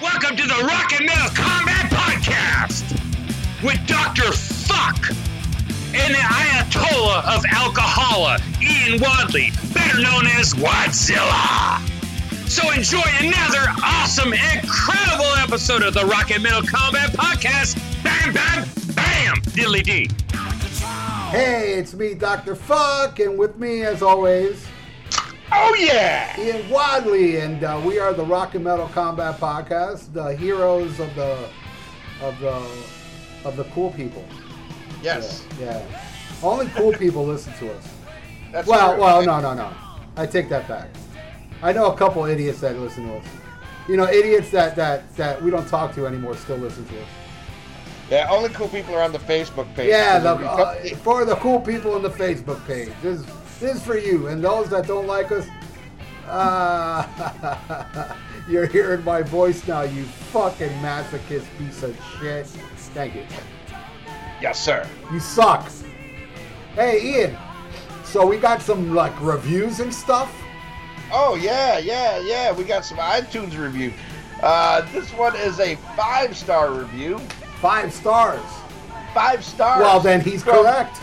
Welcome to the Rock and Metal Combat Podcast with Dr. Fuck and the Ayatollah of Alcohola, Ian Wadley, better known as Wadzilla. So enjoy another awesome, incredible episode of the Rock and Metal Combat Podcast. Bam, bam, bam, diddly dee. Hey, it's me, Dr. Fuck, and with me, as always, Oh yeah! Ian Wadley, and uh, we are the Rock and Metal Combat Podcast, the heroes of the of the of the cool people. Yes, Yeah, yeah. only cool people listen to us. that's Well, true. well, no, no, no. I take that back. I know a couple idiots that listen to us. You know, idiots that that that we don't talk to anymore still listen to us. Yeah, only cool people are on the Facebook page. Yeah, the, uh, for the cool people on the Facebook page. This, this is for you. And those that don't like us, uh, you're hearing my voice now, you fucking masochist piece of shit. Thank you. yes, sir. You suck. Hey, Ian. So we got some like reviews and stuff. Oh yeah, yeah, yeah. We got some iTunes review. Uh, this one is a five star review. Five stars. Five stars. Well, then he's correct.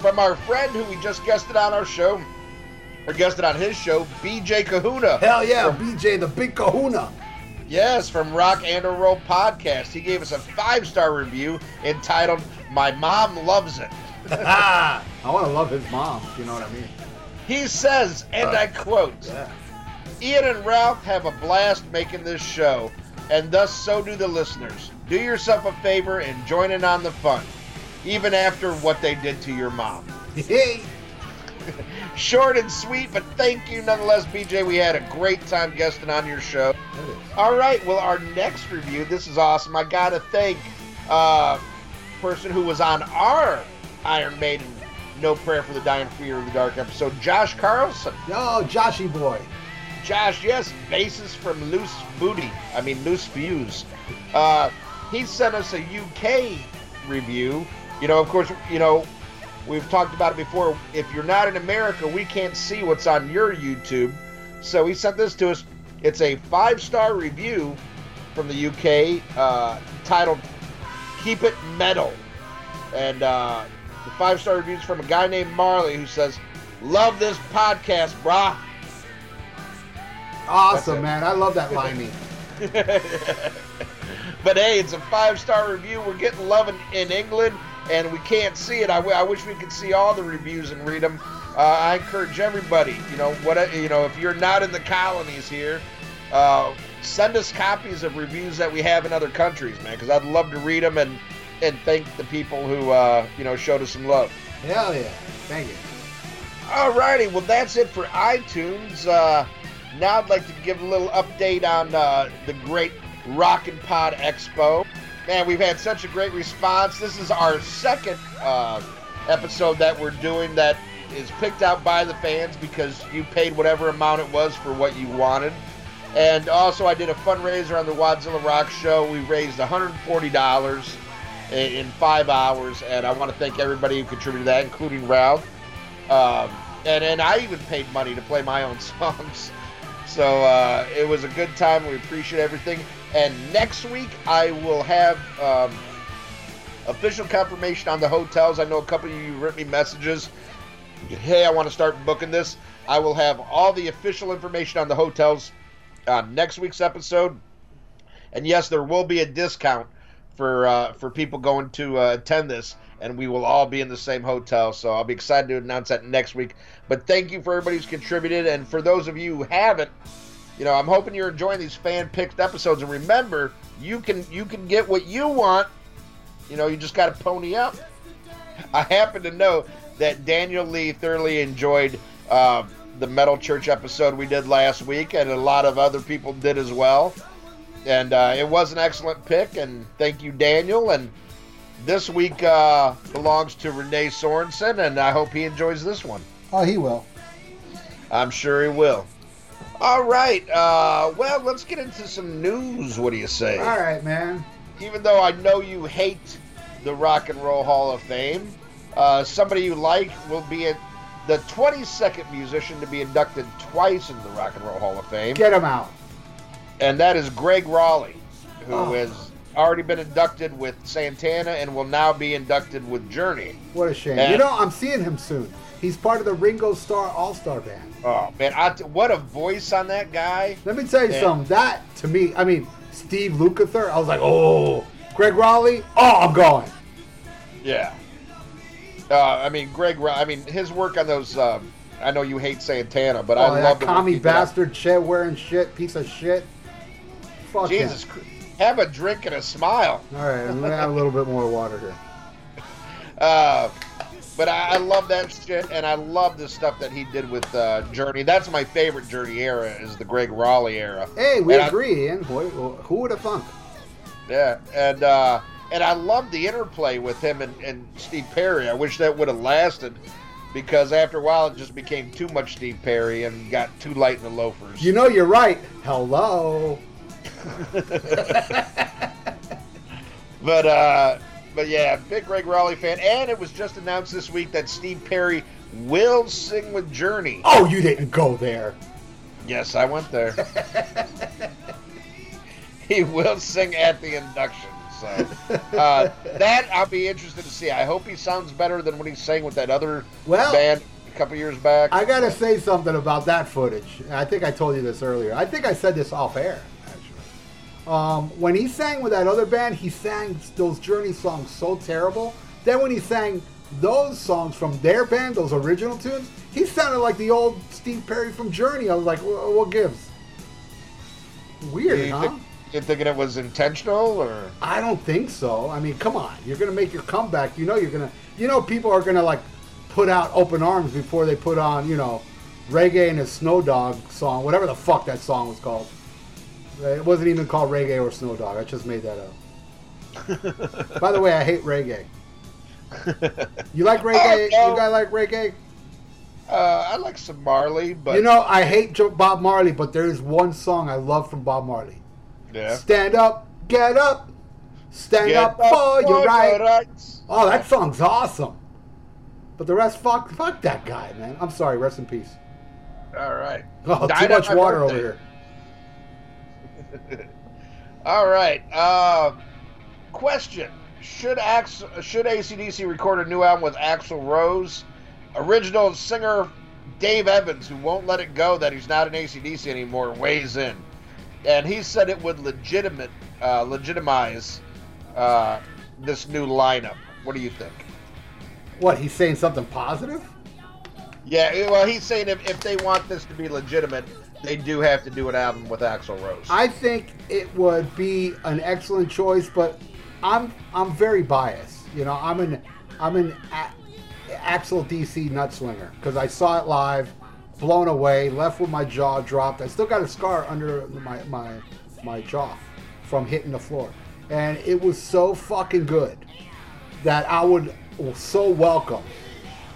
From our friend who we just guested on our show, or guested on his show, BJ Kahuna. Hell yeah, BJ, the big kahuna. Yes, from Rock and a Roll podcast. He gave us a five star review entitled "My Mom Loves It." I want to love his mom. if You know what I mean? He says, and I uh, quote. Yeah. Ian and Ralph have a blast making this show, and thus so do the listeners. Do yourself a favor and join in on the fun, even after what they did to your mom. Hey. Short and sweet, but thank you nonetheless, BJ. We had a great time guesting on your show. All right, well, our next review, this is awesome. I got to thank uh person who was on our Iron Maiden No Prayer for the Dying Fear of the Dark episode, Josh Carlson. Yo, Joshy boy. Josh, yes, bassist from Loose Booty. I mean, Loose Views. Uh, he sent us a UK review. You know, of course, you know, we've talked about it before. If you're not in America, we can't see what's on your YouTube. So he sent this to us. It's a five star review from the UK uh, titled Keep It Metal. And uh, the five star review is from a guy named Marley who says, Love this podcast, brah. Awesome, man. I love that limey. but hey, it's a five star review. We're getting love in, in England, and we can't see it. I, w- I wish we could see all the reviews and read them. Uh, I encourage everybody, you know, what you know, if you're not in the colonies here, uh, send us copies of reviews that we have in other countries, man, because I'd love to read them and and thank the people who uh, you know showed us some love. Hell yeah. Thank you. Alrighty, well that's it for iTunes. Uh, now I'd like to give a little update on uh, the great Rockin' Pod Expo. Man, we've had such a great response. This is our second uh, episode that we're doing that is picked out by the fans because you paid whatever amount it was for what you wanted. And also, I did a fundraiser on the Wadzilla Rock Show. We raised $140 in, five hours, and I want to thank everybody who contributed to that, including Ralph. Um, and and I even paid money to play my own songs. So uh, it was a good time. We appreciate everything. And next week I will have um, official confirmation on the hotels. I know a couple of you wrote me messages. Hey, I want to start booking this. I will have all the official information on the hotels on next week's episode. And yes, there will be a discount for uh, for people going to uh, attend this, and we will all be in the same hotel. So I'll be excited to announce that next week. But thank you for everybody who's contributed, and for those of you who haven't, you know, I'm hoping you're enjoying these fan picked episodes. And remember, you can you can get what you want. You know, you just got to pony up. I happen to know that Daniel Lee thoroughly enjoyed uh, the Metal Church episode we did last week, and a lot of other people did as well. And uh, it was an excellent pick, and thank you, Daniel. And this week uh, belongs to Renee Sorensen, and I hope he enjoys this one. Oh, he will. I'm sure he will. All right. Uh, well, let's get into some news. What do you say? All right, man. Even though I know you hate the Rock and Roll Hall of Fame, uh, somebody you like will be at the 22nd musician to be inducted twice into the Rock and Roll Hall of Fame, Get him out. and that is Gregg Rolie, who Oh. has already been inducted with Santana and will now be inducted with Journey. What a shame. Yeah. You know, I'm seeing him soon. He's part of the Ringo Starr All Star Band. Oh man, I what a voice on that guy! Let me tell you Yeah. something. That to me, I mean, Steve Lukather. I was like, oh, Gregg Rolie. Oh, I'm going. Yeah. Uh, I mean, Greg. I mean, his work on those. Um, I know you hate Santana, but oh, I love that the commie bastard, shit wearing shit, piece of shit. Fuck. Jesus, Christ. have a drink and a smile. All right, I'm gonna have a little bit more water here. Uh, but I, I love that shit, and I love the stuff that he did with uh, Journey. That's my favorite Journey era is the Gregg Rolie era. Hey, we And I- agree, Ian. Who, who would have thunk? Yeah, and uh, and I love the interplay with him and, and Steve Perry. I wish that would have lasted because after a while it just became too much Steve Perry and got too light in the loafers. You know, you're right. Hello. But uh, but yeah, big Gregg Rolie fan, and it was just announced this week that Steve Perry will sing with Journey. Oh, you didn't go there. Yes, I went there. he will sing at the induction. So uh, that I'll be interested to see. I hope he sounds better than when he sang with that other Well- band a couple years back. I gotta say something about that footage. I think I told you this earlier. I think I said this off air. Um, when he sang with that other band, he sang those Journey songs so terrible. Then when he sang those songs from their band, those original tunes, he sounded like the old Steve Perry from Journey. I was like, "Wha- what gives? Weird, you, huh? think, you thinking it was intentional or? I don't think so. I mean, come on. You're gonna make your comeback. You know you're gonna. You know people are gonna like put out open arms before they put on. You know, reggae and his Snow Dog song, whatever the fuck that song was called. It wasn't even called reggae or Snow Dog. I just made that up. By the way, I hate reggae. You like reggae? Oh, no. You guys like reggae? Uh, I like some Marley, but You know, I hate Bob Marley, but there is one song I love from Bob Marley. yeah. Stand up, get up, stand Get up for your right. rights. Oh, that song's awesome. But the rest, fuck, fuck that guy, man. I'm sorry. Rest in peace. All right. Oh, Died too much water birthday. over here. All right. Uh, question: Should Ax- should ACDC record a new album with Axl Rose? Original singer Dave Evans, who won't let it go that he's not in ACDC anymore, weighs in, and he said it would legitimate uh, legitimize uh, this new lineup. What do you think? What? He's saying something positive? Yeah, well, he's saying if, if they want this to be legitimate, they do have to do an album with Axl Rose. I think it would be an excellent choice, but I'm I'm very biased. You know, I'm an I'm an a- Axel DC nutslinger because I saw it live, blown away, left with my jaw dropped. I still got a scar under my my my jaw from hitting the floor, and it was so fucking good that I would so welcome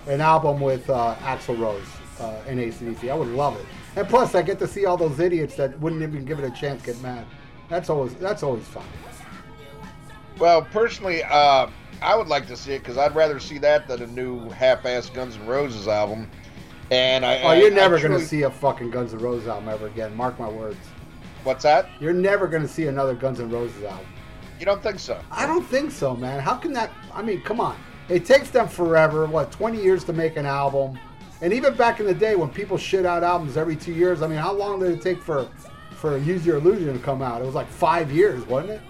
an album with uh, Axl Rose uh, and ACDC. I would love it. And plus, I get to see all those idiots that wouldn't even give it a chance get mad. That's always that's always fun. Well, personally, uh, I would like to see it because I'd rather see that than a new half-ass Guns N' Roses album. And I, Oh, you're I never truly- gonna see a fucking Guns N' Roses album ever again. Mark my words. What's that? You're never gonna see another Guns N' Roses album. You don't think so? I don't think so, man. How can that? I mean, come on. It takes them forever. What, 20 years to make an album? And even back in the day when people shit out albums every two years, I mean, how long did it take for for Use Your Illusion to come out? It was like five years, wasn't it?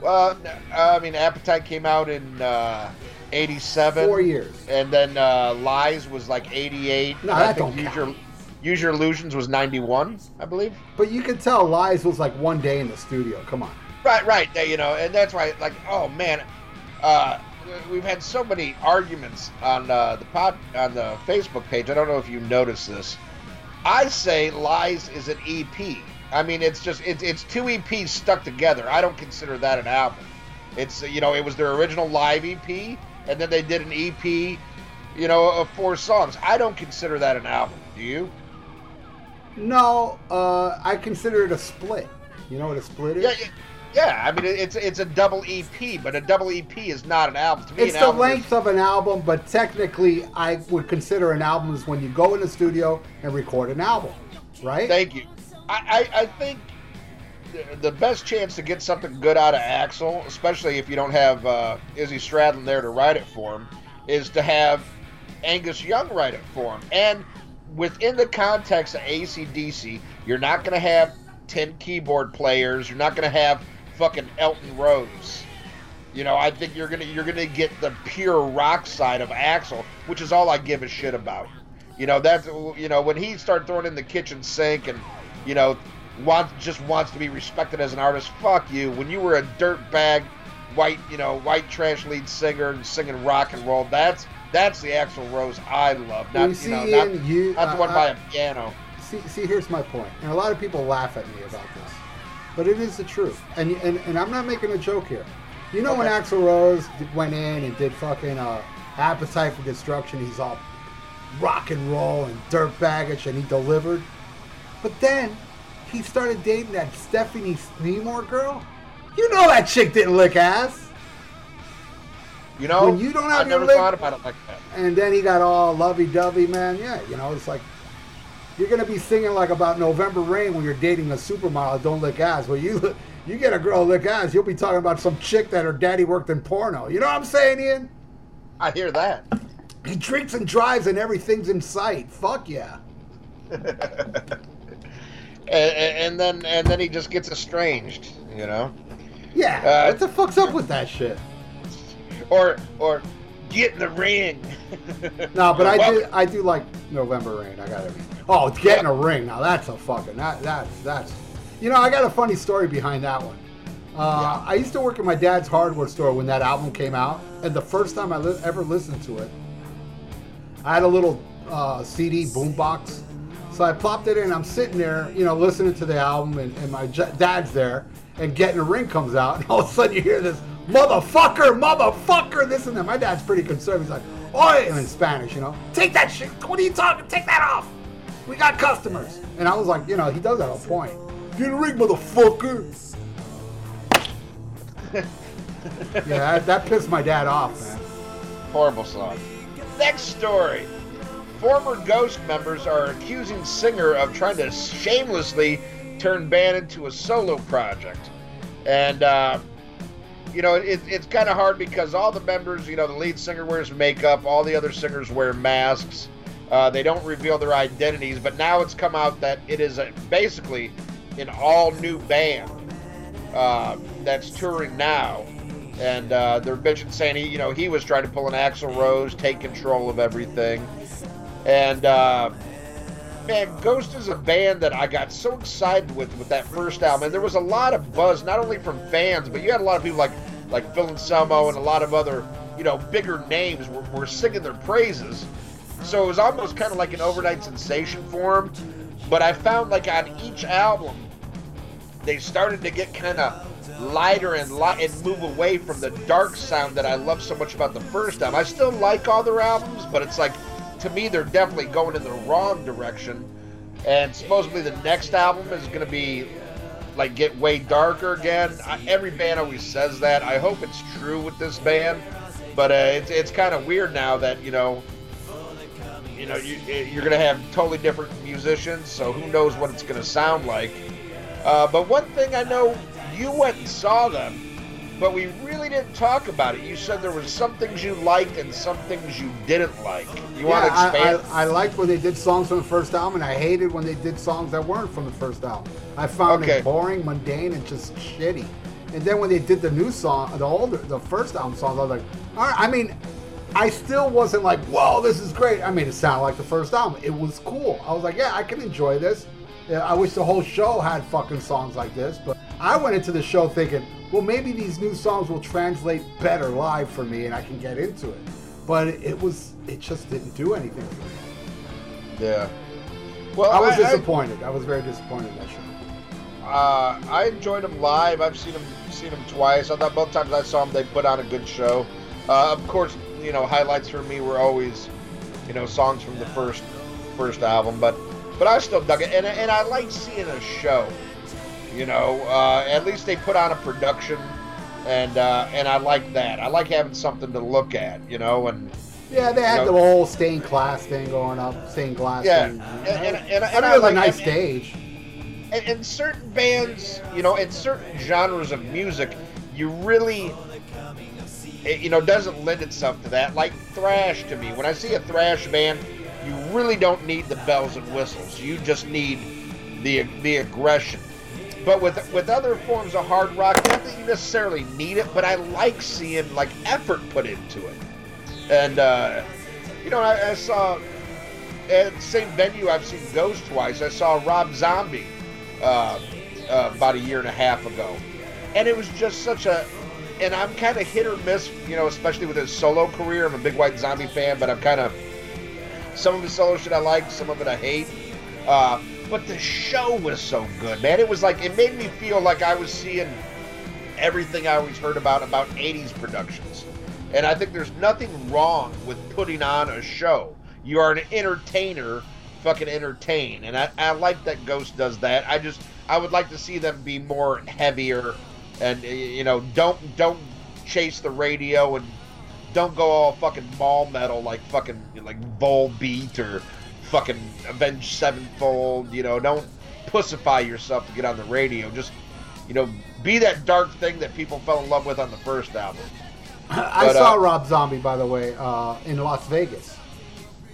Well, I mean, Appetite came out in uh, '87. Four years. And then uh, Lies was like '88. No, I think don't Use. Your, Use Your Illusions was '91, I believe. But you could tell Lies was like one day in the studio. Come on. Right, right. You know, and that's why, like, oh man, uh, we've had so many arguments on uh, the pod on the Facebook page. I don't know if you noticed this. I say Lies is an EP. I mean, it's just it's it's two EPs stuck together. I don't consider that an album. It's you know, it was their original live EP, and then they did an EP, you know, of four songs. I don't consider that an album. Do you? No, uh, I consider it a split. You know what a split is? Yeah, yeah, I mean it's it's a double EP, but a double EP is not an album. To me, It's the length is, of an album, but technically, I would consider an album is when you go in the studio and record an album, right? Thank you. I, I, I think the- the best chance to get something good out of Axl, especially if you don't have uh, Izzy Stradlin there to write it for him, is to have Angus Young write it for him. And within the context of ACDC, you're not going to have 10 keyboard players. You're not going to have fucking Elton Rose. You know, I think you're gonna you're gonna get the pure rock side of Axl, which is all I give a shit about. You know, that's you know when he started throwing in the kitchen sink and you know wants just wants to be respected as an artist. Fuck you. When you were a dirtbag, white you know white trash lead singer and singing rock and roll, that's that's the Axl Rose I love. Not you see, you know not, Ian, you not the one uh, by uh, a piano. see, see, here's my point, and a lot of people laugh at me about this, but it is the truth, and and, and I'm not making a joke here. You know when Okay. Axl Rose went in and did fucking uh, Appetite for Destruction, he's all rock and roll and dirt baggage, and he delivered. But then he started dating that Stephanie Seymour girl. You know that chick didn't lick ass. You know, when you don't have I your never lip- thought about it like that. and then he got all lovey-dovey, man. Yeah, you know, it's like you're gonna be singing like about November rain when you're dating a supermodel. Don't lick ass. Well, you you get a girl lick ass, you'll be talking about some chick that her daddy worked in porno. You know what I'm saying, Ian? I hear that. He drinks and drives, and everything's in sight. Fuck yeah. and, and then and then he just gets estranged, you know, Yeah. Uh, what the fuck's up with that shit? or or get in the ring. No, but I Well, do I do like November rain. I got it. Oh, it's getting a ring. Now that's a fucking that that's that's. You know, I got a funny story behind that one. Uh, I used to work at my dad's hardware store when that album came out, and the first time I li- ever listened to it, I had a little uh, CD boombox. So I plopped it in. I'm sitting there, you know, listening to the album, and, and my j- dad's there, and getting a ring comes out, and all of a sudden you hear this motherfucker, motherfucker, this and that. My dad's pretty conservative. He's like, "Oi," in Spanish, you know, take that shit. What are you talking? Take that off. We got customers. And I was like, you know, he does have a point. Get a ring, motherfucker. yeah, that, that pissed my dad off, man. Horrible song. Next story. Former Ghost members are accusing singer of trying to shamelessly turn band into a solo project. And, uh, you know, it, it's kind of hard because all the members, you know, the lead singer wears makeup, all the other singers wear masks. Uh, they don't reveal their identities, but now it's come out that it is a, basically an all new band uh, that's touring now. And uh, they're bitching saying he, you know, he was trying to pull an Axl Rose, take control of everything, and uh, man, Ghost is a band that I got so excited with with that first album, and there was a lot of buzz, not only from fans, but you had a lot of people like like Phil Anselmo and a lot of other, you know, bigger names were, were singing their praises. So it was almost kind of like an overnight sensation for him. But I found like on each album, they started to get kind of lighter and light and move away from the dark sound that I love so much about the first album. I still like all their albums, but it's like to me they're definitely going in the wrong direction. And supposedly the next album is going to be like get way darker again. I, every band always says that. I hope it's true with this band, but uh, it's it's kind of weird now that you know. You know, you, you're going to have totally different musicians, so who knows what it's going to sound like. Uh, but one thing I know, you went and saw them, but we really didn't talk about it. You said there was some things you liked and some things you didn't like. You want to I, expand? I, I liked when they did songs from the first album, and I hated when they did songs that weren't from the first album. I found Okay. it boring, mundane, and just shitty. And then when they did the new song, the older, the first album songs, I was like, all right. I mean, I still wasn't like, whoa, this is great. I made it sound like the first album. It was cool. I was like, yeah, I can enjoy this. Yeah, I wish the whole show had fucking songs like this, but I went into the show thinking, well, maybe these new songs will translate better live for me, and I can get into it. But it was, it just didn't do anything for me. yeah. Well, I was I, disappointed. I, was very disappointed in that show. uh, I enjoyed them live. I've seen them seen them twice. I thought both times I saw them, they put on a good show. Uh, of course, you know, highlights for me were always, you know, songs from the first first album, but but I still dug it, and and I like seeing a show. You know, uh, at least they put on a production, and uh, and I like that. I like having something to look at. You know, and Yeah, they had You know- the whole stained glass thing going up, stained glass. Yeah, thing. and- and- and- I and I it was like- a nice stage. And, in certain bands, you know, in certain genres of music, you really, it, you know, doesn't lend itself to that. Like thrash to me, when I see a thrash band, you really don't need the bells and whistles. You just need the the aggression. But with with other forms of hard rock, not that you necessarily need it, but I like seeing like effort put into it. And uh, you know, I, I saw at the same venue I've seen Ghost twice. I saw Rob Zombie uh, uh, about a year and a half ago, and it was just such a. And I'm kind of hit or miss, you know, especially with his solo career. I'm a big White Zombie fan, but I'm kind of some of his solo shit I like, some of it I hate. Uh, but the show was so good, man. It was like it made me feel like I was seeing everything I always heard about about 80s productions. And I think there's nothing wrong with putting on a show. You are an entertainer, fucking entertain. And I, I like that Ghost does that. I just I would like to see them be more heavier and you know, don't don't chase the radio and don't go all fucking mall metal like fucking like Volbeat or fucking Avenged Sevenfold. You know, don't pussify yourself to get on the radio. Just you know, be that dark thing that people fell in love with on the first album. I But, saw uh, Rob Zombie, by the way, uh, in Las Vegas.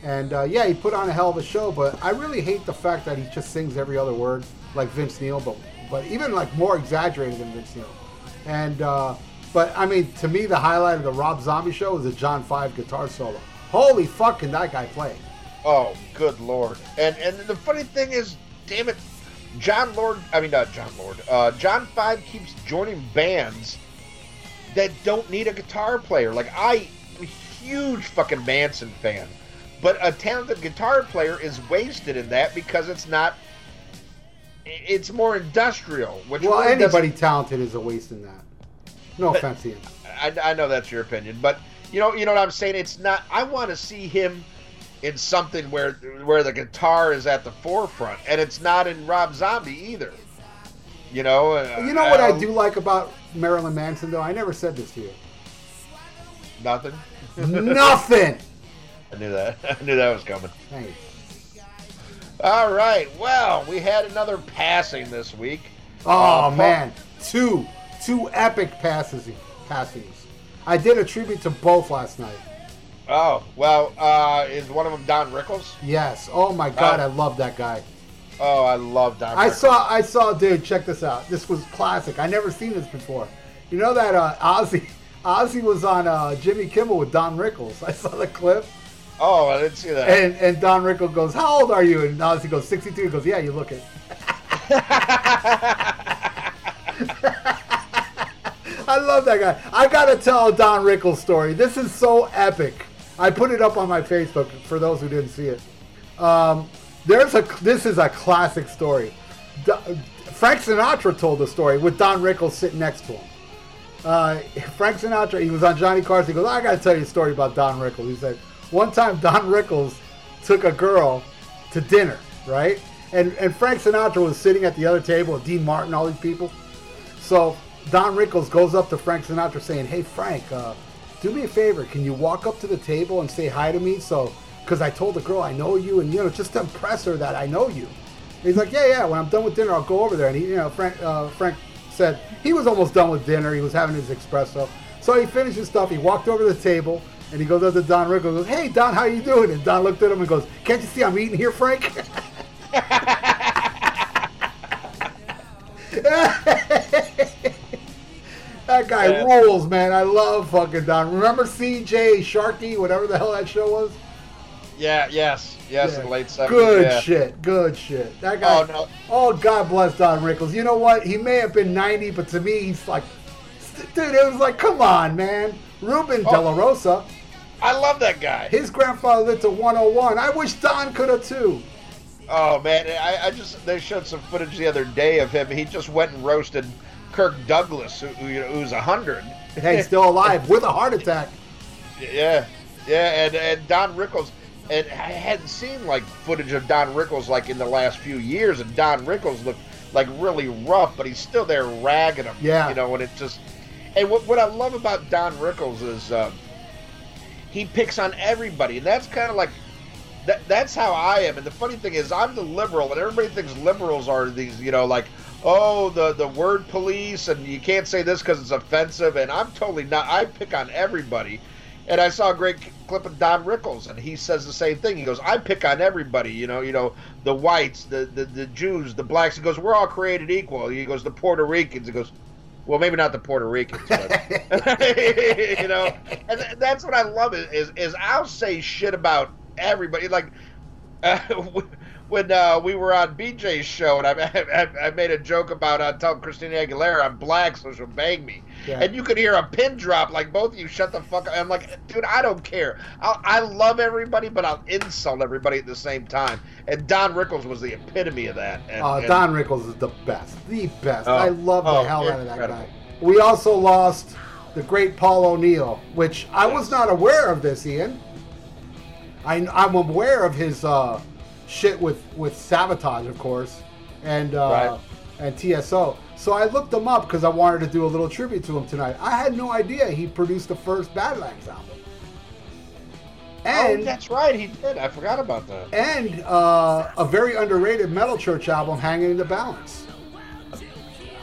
And uh, yeah, he put on a hell of a show, but I really hate the fact that he just sings every other word like Vince Neil, but but even like more exaggerated than Vince Neil. And uh, but I mean, to me, the highlight of the Rob Zombie show was the John Five guitar solo. Holy fuck, can that guy play! Oh, good lord! And and the funny thing is, damn it, John Lord. I mean, not John Lord. Uh, John Five keeps joining bands that don't need a guitar player. Like I, am a huge fucking Manson fan, but a talented guitar player is wasted in that because it's not. It's more industrial. Which Well, really anybody talented is a waste in that. No offense to you. I, I know that's your opinion, but you know, you know what I'm saying. It's not. I want to see him in something where where the guitar is at the forefront, and it's not in Rob Zombie either. You know. uh, You know what I uh, do like about Marilyn Manson, though? I never said this to you. Nothing. Nothing. I knew that. I knew that was coming. Hey. All right. Well, we had another passing this week. Oh Uh, man, two two epic passes passings. I did a tribute to both last night. Oh well, uh, is one of them Don Rickles? Yes. Oh my god, Uh, I love that guy. Oh, I love Don. I Rickles. saw I saw dude, check this out. This was classic. I never seen this before. You know that uh, Ozzy Ozzy was on uh, Jimmy Kimmel with Don Rickles. I saw the clip. Oh, I didn't see that. And and Don Rickles goes, "How old are you?" And Ozzy goes, "62." He goes, "Yeah, you look it." I love that guy. I gotta tell Don Rickles story. This is so epic. I put it up on my Facebook for those who didn't see it. Um, there's a this is a classic story. Do, Frank Sinatra told the story with Don Rickles sitting next to him. Uh, Frank Sinatra, he was on Johnny Carson. He goes, I got to tell you a story about Don Rickles. He said, one time Don Rickles took a girl to dinner, right? And, and Frank Sinatra was sitting at the other table with Dean Martin, all these people. So Don Rickles goes up to Frank Sinatra saying, Hey, Frank, uh, do me a favor. Can you walk up to the table and say hi to me? So, because I told the girl I know you, and, you know, just to impress her that I know you. He's like, yeah, yeah. When I'm done with dinner, I'll go over there. And he, you know, Frank, uh, Frank said he was almost done with dinner. He was having his espresso. So he finished his stuff. He walked over to the table and he goes up to Don Rickles. Goes, hey, Don, how you doing? And Don looked at him and goes, can't you see I'm eating here, Frank? that guy Yeah. rules, man. I love fucking Don. Remember CJ Sharkey, whatever the hell that show was? yeah. Yes. Yes. Yeah. In the late seventies. Good yeah. shit. Good shit. That guy. Oh, no. Oh, God bless Don Rickles. You know what? He may have been 90, but to me, he's like, dude, it was like, come on, man. Ruben Oh. De La Rosa, I love that guy. his grandfather lived to 101. I wish Don could have too. Oh man, I, I just they showed some footage the other day of him. He just went and roasted Kirk Douglas, who, who, you know, who's a hundred. Hey, still alive with a heart attack. Yeah, yeah, and and Don Rickles, and I hadn't seen like footage of Don Rickles like in the last few years, and Don Rickles looked like really rough, but he's still there ragging him. Yeah. You know, and it just. And what, what I love about Don Rickles is uh, he picks on everybody, and that's kind of like that, that's how I am. And the funny thing is, I'm the liberal, and everybody thinks liberals are these, you know, like, oh, the the word police, and you can't say this because it's offensive. And I'm totally not. I pick on everybody. And I saw a great clip of Don Rickles, and he says the same thing. He goes, "I pick on everybody, you know, you know, the whites, the the, the Jews, the blacks." He goes, "We're all created equal." He goes, "The Puerto Ricans." He goes, well, maybe not the Puerto Ricans, but you know, and that's what I love is is I'll say shit about everybody. Like uh, when uh, we were on BJ's show, and I, I, I made a joke about uh, telling Christina Aguilera I'm black, so she'll bang me. Yeah. And you could hear a pin drop, like both of you shut the fuck up. I'm like, dude, I don't care. I'll, I love everybody, but I'll insult everybody at the same time. And Don Rickles was the epitome of that. And, uh, and, Don Rickles is the best, the best. Oh, I love the oh, hell out of that guy. We also lost the great Paul O'Neill, which I was not aware of this, Ian. I, am aware of his uh, shit with, with Savatage, of course, and uh, right. and TSO. So I looked him up because I wanted to do a little tribute to him tonight. I had no idea he produced the first Badlands album. Oh, and oh, that's right, he did. I forgot about that. And uh, a very underrated Metal Church album, Hanging in the Balance.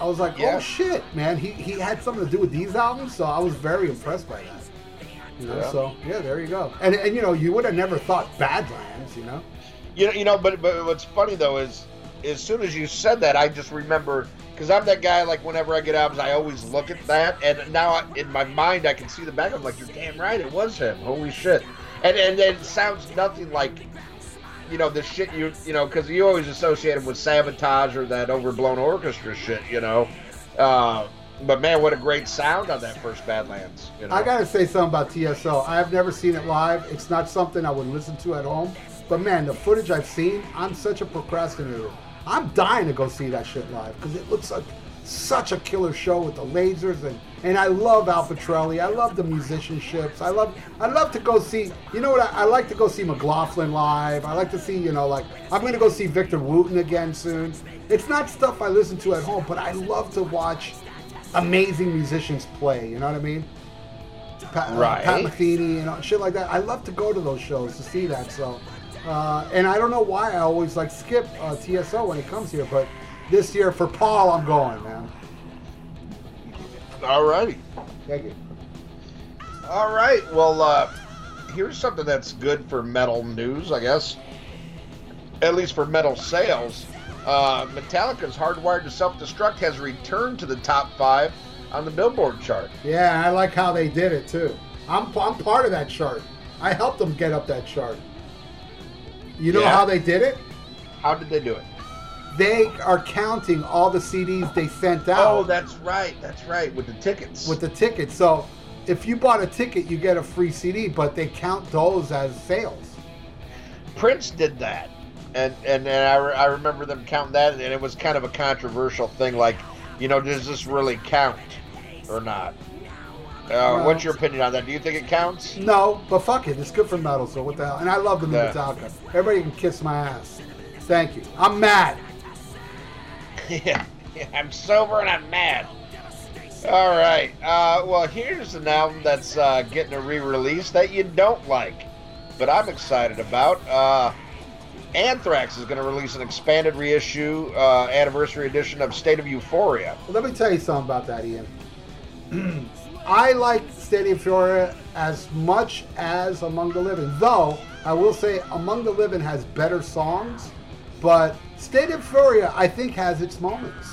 I was like, yeah. oh shit, man, he, he had something to do with these albums, so I was very impressed by that. You know, yeah. so yeah, there you go. And and you know, you would have never thought Badlands, you know. You know, you know, but but what's funny though is, as soon as you said that, I just remember because I'm that guy. Like whenever I get albums, I always look at that, and now I, in my mind I can see the back. I'm like, you're damn right, it was him. Holy shit! And and, it sounds nothing like you know the shit you you know because you always associate him with Savatage or that overblown orchestra shit. You know. Uh, but man, what a great sound on that first Badlands. You know? I gotta say something about TSO. I have never seen it live. It's not something I would listen to at home. But man, the footage I've seen, I'm such a procrastinator. I'm dying to go see that shit live because it looks like such a killer show with the lasers and and I love Al Pitrelli. I love the musicianships. I love I love to go see. You know what? I, I, like to go see McLaughlin live. I like to see you know like I'm gonna go see Victor Wooten again soon. It's not stuff I listen to at home, but I love to watch amazing musicians play. You know what I mean? Pat, right. Uh, Pat Metheny and shit like that. I love to go to those shows to see that. So, uh, and I don't know why I always like skip uh, TSO when it comes here, but this year for Paul, I'm going, man. All righty. Thank you. All right. Well, uh, here's something that's good for metal news, I guess. At least for metal sales. Uh, Metallica's Hardwired to Self Destruct has returned to the top five on the Billboard chart. Yeah, I like how they did it too. I'm, I'm part of that chart. I helped them get up that chart. You know yeah. how they did it? How did they do it? They are counting all the CDs they sent out. Oh, that's right. That's right. With the tickets. With the tickets. So if you bought a ticket, you get a free CD, but they count those as sales. Prince did that and and, and I, re- I remember them counting that, and it was kind of a controversial thing. Like, you know, does this really count or not? Uh, what's your opinion on that? Do you think it counts? No, but fuck it. It's good for metal, so what the hell? And I love the new yeah. Metallica. Everybody can kiss my ass. Thank you. I'm mad. yeah, I'm sober and I'm mad. All right. Uh, well, here's an album that's uh, getting a re-release that you don't like, but I'm excited about. Uh, Anthrax is going to release an expanded reissue, uh, anniversary edition of State of Euphoria. Well, let me tell you something about that, Ian. I like State of Euphoria as much as Among the Living, though I will say Among the Living has better songs, but State of Euphoria I think has its moments,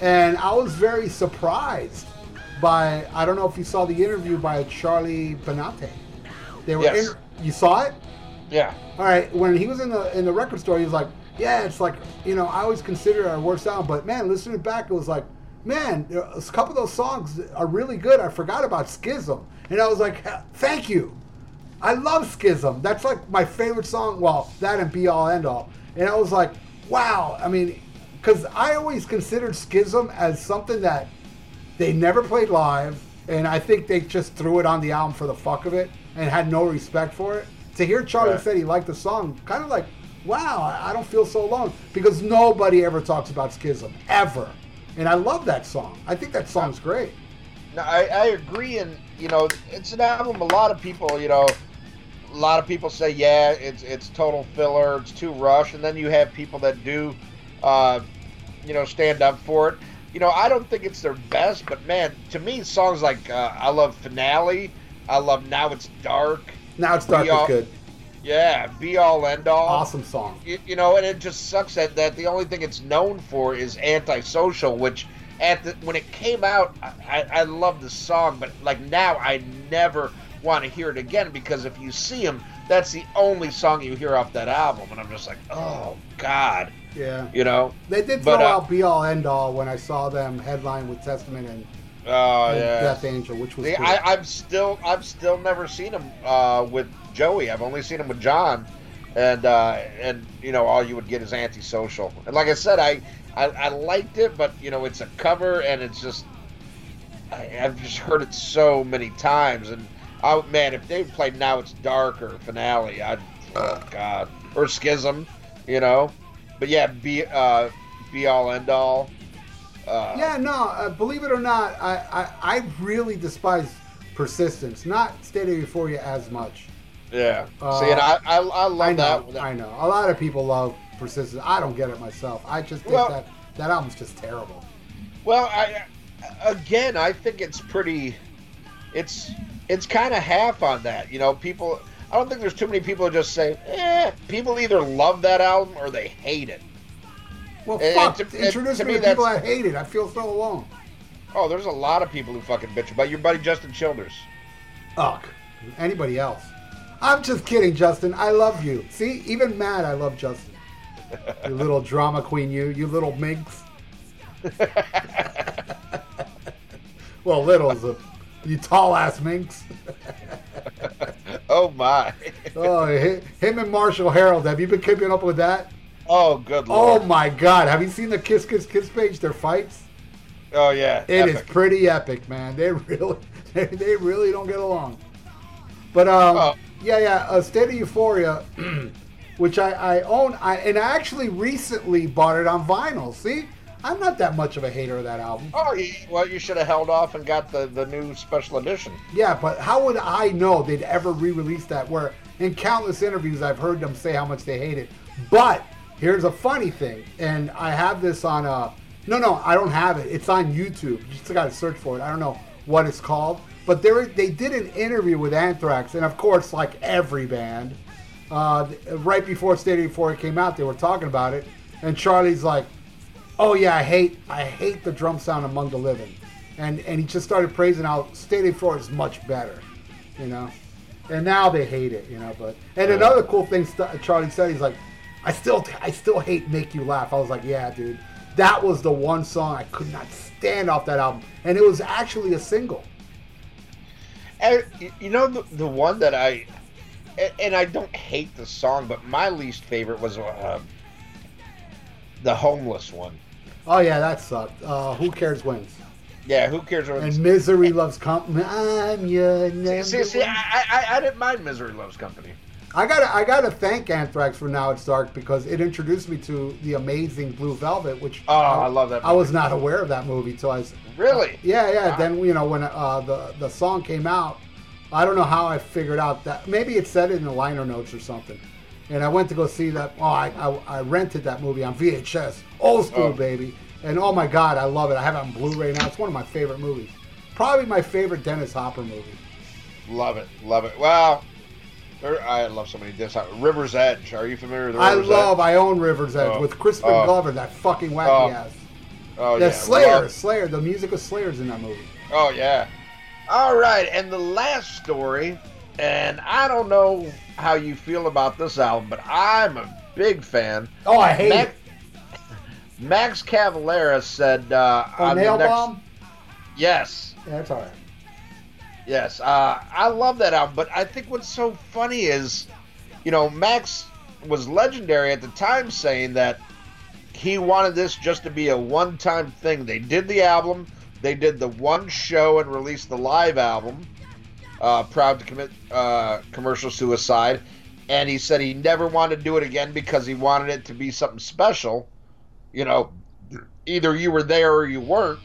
and I was very surprised by I don't know if you saw the interview by Charlie Benante. They were yes. in, you saw it. Yeah. All right. When he was in the in the record store, he was like, "Yeah, it's like you know, I always consider it our worst album, but man, listening back, it was like, man, a couple of those songs are really good. I forgot about Schism, and I was like, thank you. I love Schism. That's like my favorite song. Well, that and Be All End All. And I was like, wow. I mean, because I always considered Schism as something that they never played live, and I think they just threw it on the album for the fuck of it and had no respect for it to hear Charlie right. said he liked the song, kind of like wow, I I don't feel so alone because nobody ever talks about Schism ever, and I love that song. I think that song's great. No, I, I agree, and you know, it's an album. A lot of people, you know, a lot of people say, yeah, it's it's total filler, it's too rushed, and then you have people that do, uh, you know, stand up for it. You know, I don't think it's their best, but man, to me, songs like uh, I love Finale, I love Now It's Dark, Now it's dark We all- is good, yeah, Be All End All, awesome song. you, you know, and it just sucks that, that the only thing it's known for is antisocial, which at the when it came out, I, I love the song, but like now I never want to hear it again because if you see him, that's the only song you hear off that album, and I'm just like, oh God, Yeah, you know, they did But, throw uh, out Be All End All when I saw them headline with Testament and, oh yeah. Death Angel, which was See, cool. I, I've still I've still never seen him uh, with Joey. I've only seen him with John, and uh, and you know all you would get is antisocial. And like I said, I, I I liked it, but you know it's a cover, and it's just I, I've just heard it so many times, and oh man, if they played now it's dark or finale, I'd oh god or schism, you know. But yeah, be uh, be all end all. Uh, Yeah, no, uh, believe it or not, I, I, I really despise persistence. Not State of Euphoria as much. Yeah. Uh, See, and I I, I love I know, that. I know. A lot of people love persistence. I don't get it myself. I just think Well- that that album's just terrible. Well, I again, I think it's pretty. It's it's kind of half on that. You know, people. I don't think there's too many people who just say, "eh." People either love that album or they hate it. Well, And- fuck. and to- and introduce to me to people that hate it. I feel so alone. Oh, there's a lot of people who fucking bitch about your buddy Justin Childers. Ugh. Anybody else? I'm just kidding, Justin. I love you. See, even mad, I love Justin. you little drama queen, you. You little minx. well, little's a you tall ass minx. Oh my. Oh, him and Marshall Harold. Have you been keeping up with that? Oh, good lord! Oh my God! Have you seen the Kiss Kiss Kiss page? Their fights. Oh, yeah. It is epic. pretty epic, man. They really, they, they really don't get along. But um, Oh. Yeah, yeah. Uh, State of Euphoria, which I, I own, I and I actually recently bought it on vinyl. See, I'm not that much of a hater of that album. Oh, well, you should have held off and got the, the new special edition. Yeah, but how would I know they'd ever re-release that? Where in countless interviews I've heard them say how much they hate it. But here's a funny thing, and I have this on a. no no I don't have it. It's on YouTube. You just got to search for it. I don't know what it's called, but there they did an interview with Anthrax, and of course, like every band, uh, right before of Euphoria came out, they were talking about it, and Charlie's like, "Oh yeah, I hate I hate the drum sound among the living," and and he just started praising how of Euphoria is much better, you know, and now they hate it, you know. But and another cool thing Charlie said, he's like, "I still I still hate Make You Laugh." I was like, "Yeah, dude." That was the one song I could not stand off that album, and it was actually a single. You know the, the one that I and I don't hate the song, but my least favorite was uh, the homeless one. Oh yeah, that sucked. Uh, who cares wins? Yeah, who cares? What And misery loves company. I'm your number see, see, one. I, I, I didn't mind Misery Loves Company. I gotta, I gotta thank Anthrax for Now It's Dark because it introduced me to the amazing Blue Velvet, which Oh, I love that I was not aware of that movie till I was. Really? Yeah, yeah. Wow. Then you know when uh, the the song came out, I don't know how I figured out that maybe it said it in the liner notes or something. And I went to go see that. Oh, I, I, I rented that movie on VHS, old school Oh. baby. And oh my God, I love it. I have it on Blu-ray now. It's one of my favorite movies. Probably my favorite Dennis Hopper movie. Love it, love it. Wow. there, I love so many discs. River's Edge. Are you familiar with River's Edge? I love. Edge? I own River's Edge Oh. with Crispin Oh. Glover, that fucking wacky Oh. ass. Oh Yeah, yeah, Slayer, love- Slayer. The music of Slayer's in that movie. Oh yeah. All right, and the last story, and I don't know how you feel about this album, but I'm a big fan. Oh, I hate Max, it. Max Cavalera said uh, Oh, on the Nail next- Bomb. Yes, Yeah, that's all right. yes. Uh, I love that album, but I think what's so funny is, you know, Max was legendary at the time, saying that he wanted this just to be a one-time thing. They did the album, they did the one show and released the live album. Uh, proud to commit uh, commercial suicide, and he said he never wanted to do it again because he wanted it to be something special. You know, either you were there or you weren't.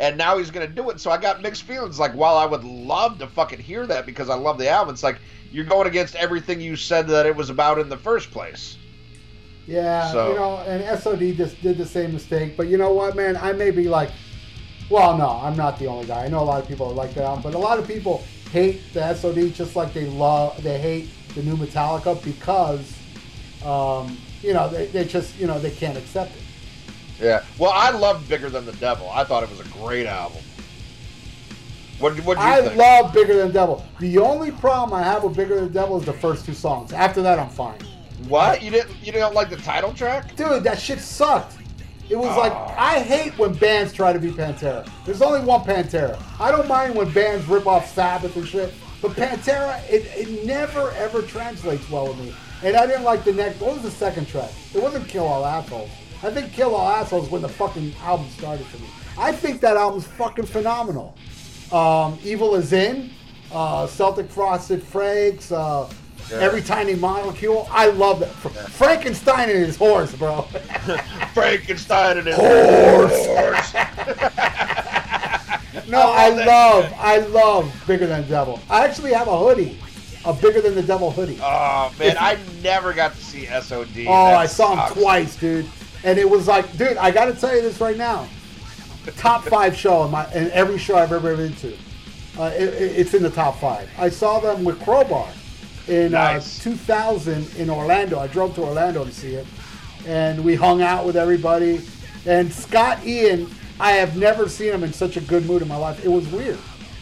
And now he's going to do it. So I got mixed feelings. Like, while I would love to fucking hear that because I love the album, it's like you're going against everything you said that it was about in the first place. Yeah, So- you know, and SOD just did the same mistake. But you know what, man? I may be like, well, no, I'm not the only guy. I know a lot of people that like that but a lot of people hate the SOD just like they love, they hate the new Metallica because, um, you know, they, they just, you know, they can't accept it. Yeah. Well, I loved Bigger Than the Devil. I thought it was a great album. What what do you I think? love Bigger Than Devil. The only problem I have with Bigger Than Devil is the first two songs. After that, I'm fine. What you didn't you didn't like the title track? Dude, that shit sucked. It was like Ah. I hate when bands try to be Pantera. There's only one Pantera. I don't mind when bands rip off Sabbath and shit, but Pantera, it, it never ever translates well with me. And I didn't like the next. What was the second track? It wasn't Kill All Assholes. I think Kill All Assholes when the fucking album started for me. I think that album's fucking phenomenal. Um, Evil is in, uh, Celtic Frosted Flakes, uh, Yeah. Every Tiny Molecule. I love that. Frankenstein and his horse, bro. Frankenstein and his Horse. horse. No, I love I love Bigger Than Devil. I actually have a hoodie, a Bigger Than the Devil hoodie. Oh man, If- I never got to see SOD. Oh, That I saw him sucks. twice, dude. And it was like, dude, I got to tell you this right now. Top five show in my in every show I've ever been to. Uh, it, it- it's in the top five. I saw them with Crowbar in Nice. uh, 2000 in Orlando. I drove to Orlando to see it, and we hung out with everybody. And Scott Ian, I have never seen him in such a good mood in my life. It was weird.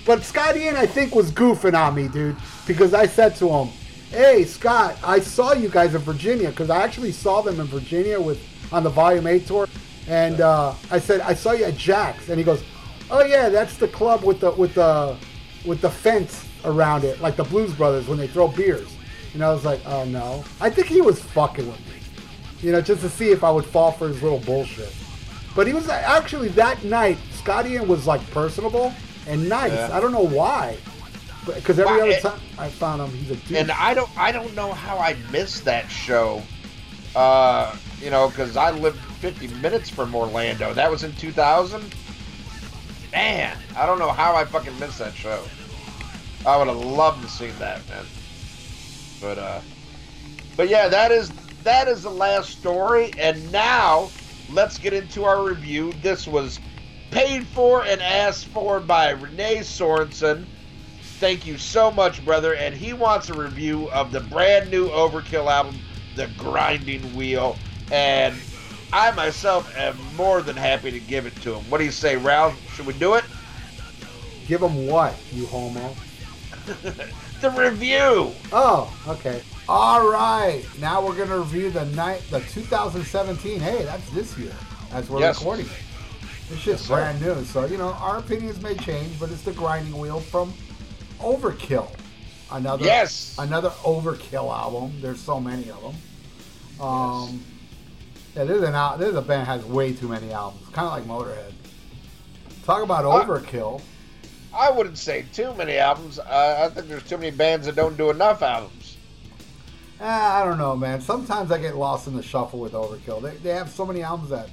But Scott Ian, I think, was goofing on me, dude, because I said to him, "Hey, Scott, I saw you guys in Virginia because I actually saw them in Virginia with on the Volume Eight tour." And uh, I said, "I saw you at Jack's," and he goes, "Oh yeah, that's the club with the with the with the fence around it, like the Blues Brothers when they throw beers." And I was like, "Oh no," I think he was fucking with me, you know, just to see if I would fall for his little bullshit. But he was actually that night. Scott Ian was like personable and nice. Yeah. I don't know why, because every Why- other it- time I found him, he's a dude. And I don't I don't know how I missed that show. Uh, you know, because I lived 50 minutes from Orlando. That was in 2000. Man, I don't know how I fucking missed that show. I would have loved to see that, man. But uh, but yeah, that is that is the last story. And now let's get into our review. This was paid for and asked for by Renee Sorensen. Thank you so much, brother. And he wants a review of the brand new Overkill album, The Grinding Wheel. And I myself am more than happy to give it to him. What do you say, Ralph? Should we do it? Give him what, you homo? The review. Oh, okay. All right. Now we're gonna review the night, the 2017. Hey, that's this year as we're Yes. recording it. This shit's Yes, brand new, so you know our opinions may change, but it's the grinding wheel from Overkill. Another Yes. another Overkill album. There's so many of them. Um, yeah, there's an al- there's a band that has way too many albums, kind of like Motorhead. Talk about Uh, Overkill. I wouldn't say too many albums. Uh, I think there's too many bands that don't do enough albums. Eh, I don't know, man. Sometimes I get lost in the shuffle with Overkill. They, they have so many albums that,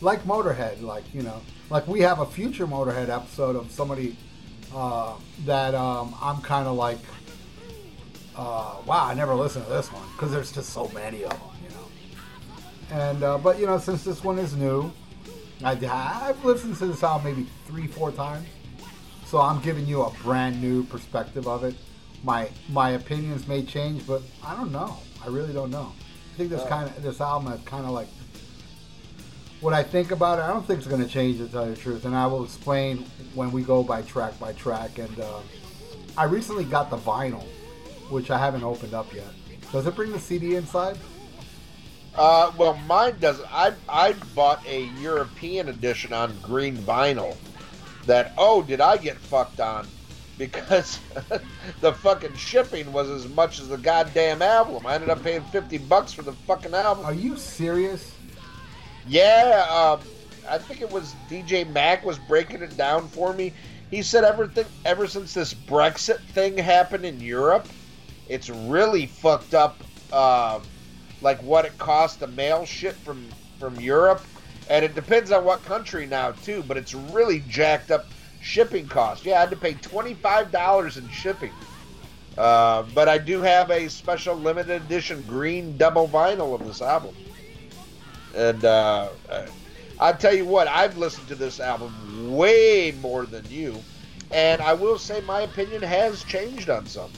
like Motorhead, like you know, like we have a future Motorhead episode of somebody uh, that um, I'm kind of like, uh, wow, I never listened to this one because there's just so many of them, you know. And uh, but you know, since this one is new, I, I've listened to this album maybe three, four times. So I'm giving you a brand new perspective of it. My my opinions may change, but I don't know. I really don't know. I think this Yeah. kind of this album is kind of like what I think about it. I don't think it's going to change to tell you the truth, and I will explain when we go by track by track. And uh, I recently got the vinyl, which I haven't opened up yet. Does it bring the CD inside? Uh, well, mine doesn't. I I bought a European edition on green vinyl. That oh, did I get fucked on? Because the fucking shipping was as much as the goddamn album. I ended up paying fifty bucks for the fucking album. Are you serious? Yeah, um, I think it was DJ Mac was breaking it down for me. He said everything ever since this Brexit thing happened in Europe, It's really fucked up, uh, like what it costs to mail shit from from Europe, and it depends on what country now too. But it's really jacked up shipping costs. Yeah, I had to pay twenty five dollars in shipping. Uh, but I do have a special limited edition green double vinyl of this album, and uh, I tell you what, I've listened to this album way more than you, and I will say my opinion has changed on some.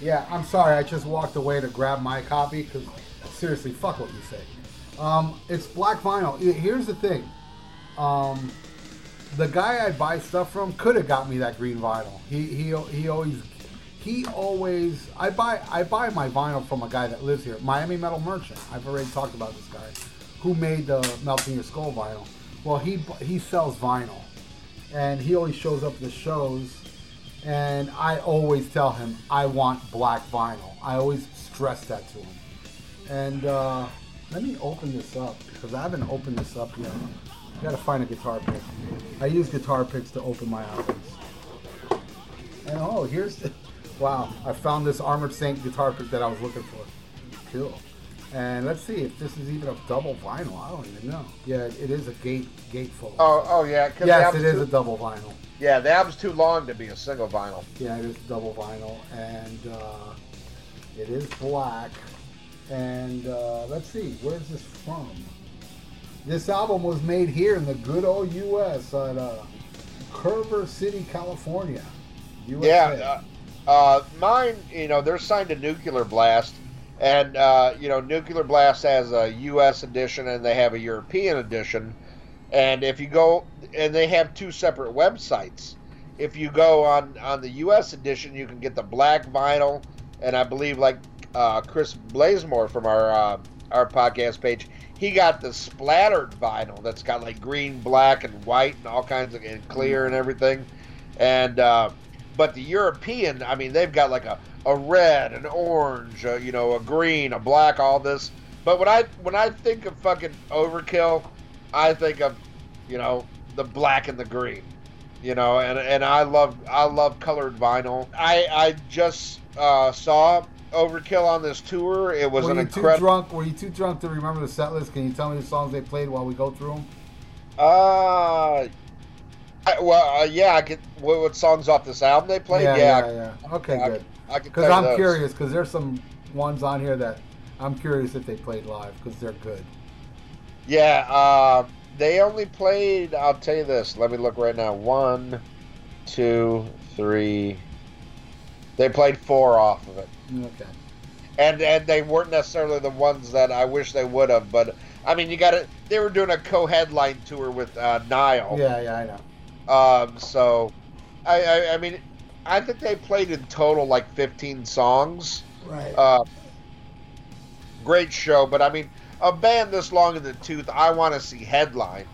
Yeah, I'm sorry. I just walked away to grab my copy because seriously, fuck what you say. Um, it's black vinyl. Here's the thing. Um, the guy I buy stuff from could have got me that green vinyl. He he he always he always I buy I buy my vinyl from a guy that lives here, Miami Metal Merchant. I've already talked about this guy, who made the Melting Your Skull vinyl. Well, he he sells vinyl, and he always shows up the shows, and I always tell him I want black vinyl. I always stress that to him. And uh, let me open this up because I haven't opened this up yet. I gotta find a guitar pick. I use guitar picks to open my albums. And oh, here's the, wow! I found this Armored Saint guitar pick that I was looking for. Cool. And let's see if this is even a double vinyl. I don't even know. Yeah, it is a gate gatefold. Oh, oh yeah. yes, it is too, a double vinyl. Yeah, the album's too long to be a single vinyl. Yeah, it is double vinyl, and uh, it is black. And uh, let's see, where's this from? This album was made here in the good old U.S. at uh, City, California. USA. Yeah, uh, uh, mine. You know, they're signed to Nuclear Blast, and uh, you know, Nuclear Blast has a U.S. edition and they have a European edition. And if you go, and they have two separate websites. If you go on on the U.S. edition, you can get the black vinyl, and I believe like uh, Chris Blazemore from our uh, our podcast page, he got the splattered vinyl that's got like green, black, and white, and all kinds of and clear and everything. And uh, but the European, I mean, they've got like a, a red, an orange, a, you know, a green, a black, all this. But when I when I think of fucking overkill, I think of, you know, the black and the green. You know, and and I love I love colored vinyl. I I just uh, saw Overkill on this tour. It was were an you incredible. Too drunk? Were you too drunk to remember the set list? Can you tell me the songs they played while we go through them? Uh, I, well, uh, yeah. I get what, what, songs off this album they played. Yeah, yeah. yeah, yeah. Okay, I, good. Because I'm those. curious. Because there's some ones on here that I'm curious if they played live because they're good. Yeah. Uh, they only played. I'll tell you this. Let me look right now. One, two, three. They played four off of it. Okay. And and they weren't necessarily the ones that I wish they would have, but I mean, you got to. They were doing a co-headline tour with uh, Nile. Yeah, yeah, I know. Um, so, I, I, I mean, I think they played in total like 15 songs. Right. Uh, great show, but I mean, a band this long in the tooth, I want to see headline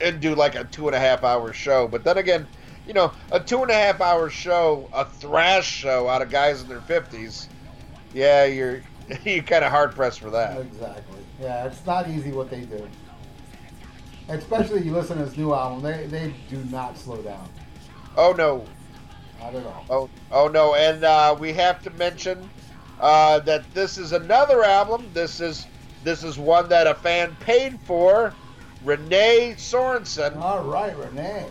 and do like a two and a half hour show. But then again, you know, a two and a half hour show, a thrash show out of guys in their 50s, yeah, you're you're kind of hard pressed for that. Exactly. Yeah, it's not easy what they do. Especially you listen to this new album, they they do not slow down. Oh no. Not at all. Oh oh no, and uh, we have to mention uh, that this is another album. This is this is one that a fan paid for. Renee Sorensen. All right, Renee.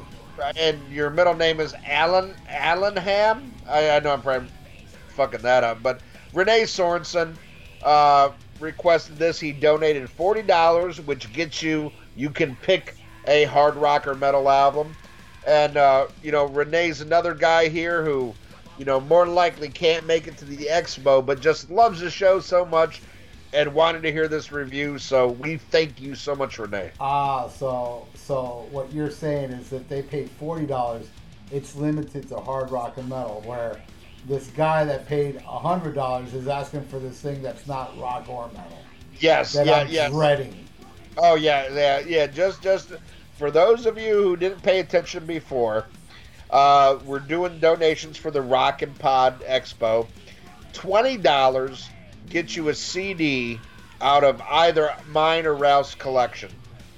And your middle name is Alan Allenham. I, I know I'm probably fucking that up, but Renee Sorensen uh, requested this. He donated forty dollars, which gets you you can pick a hard rock or metal album. And uh, you know, Renee's another guy here who, you know, more likely can't make it to the expo, but just loves the show so much and wanted to hear this review. So we thank you so much, Renee. Ah, so so what you're saying is that they paid forty dollars. It's limited to hard rock and metal, where this guy that paid hundred dollars is asking for this thing that's not rock or metal. Yes, that yeah, I'm yes. dreading. Oh yeah, yeah, yeah. Just, just for those of you who didn't pay attention before, uh, we're doing donations for the Rock and Pod Expo. Twenty dollars gets you a CD out of either mine or Ralph's collection.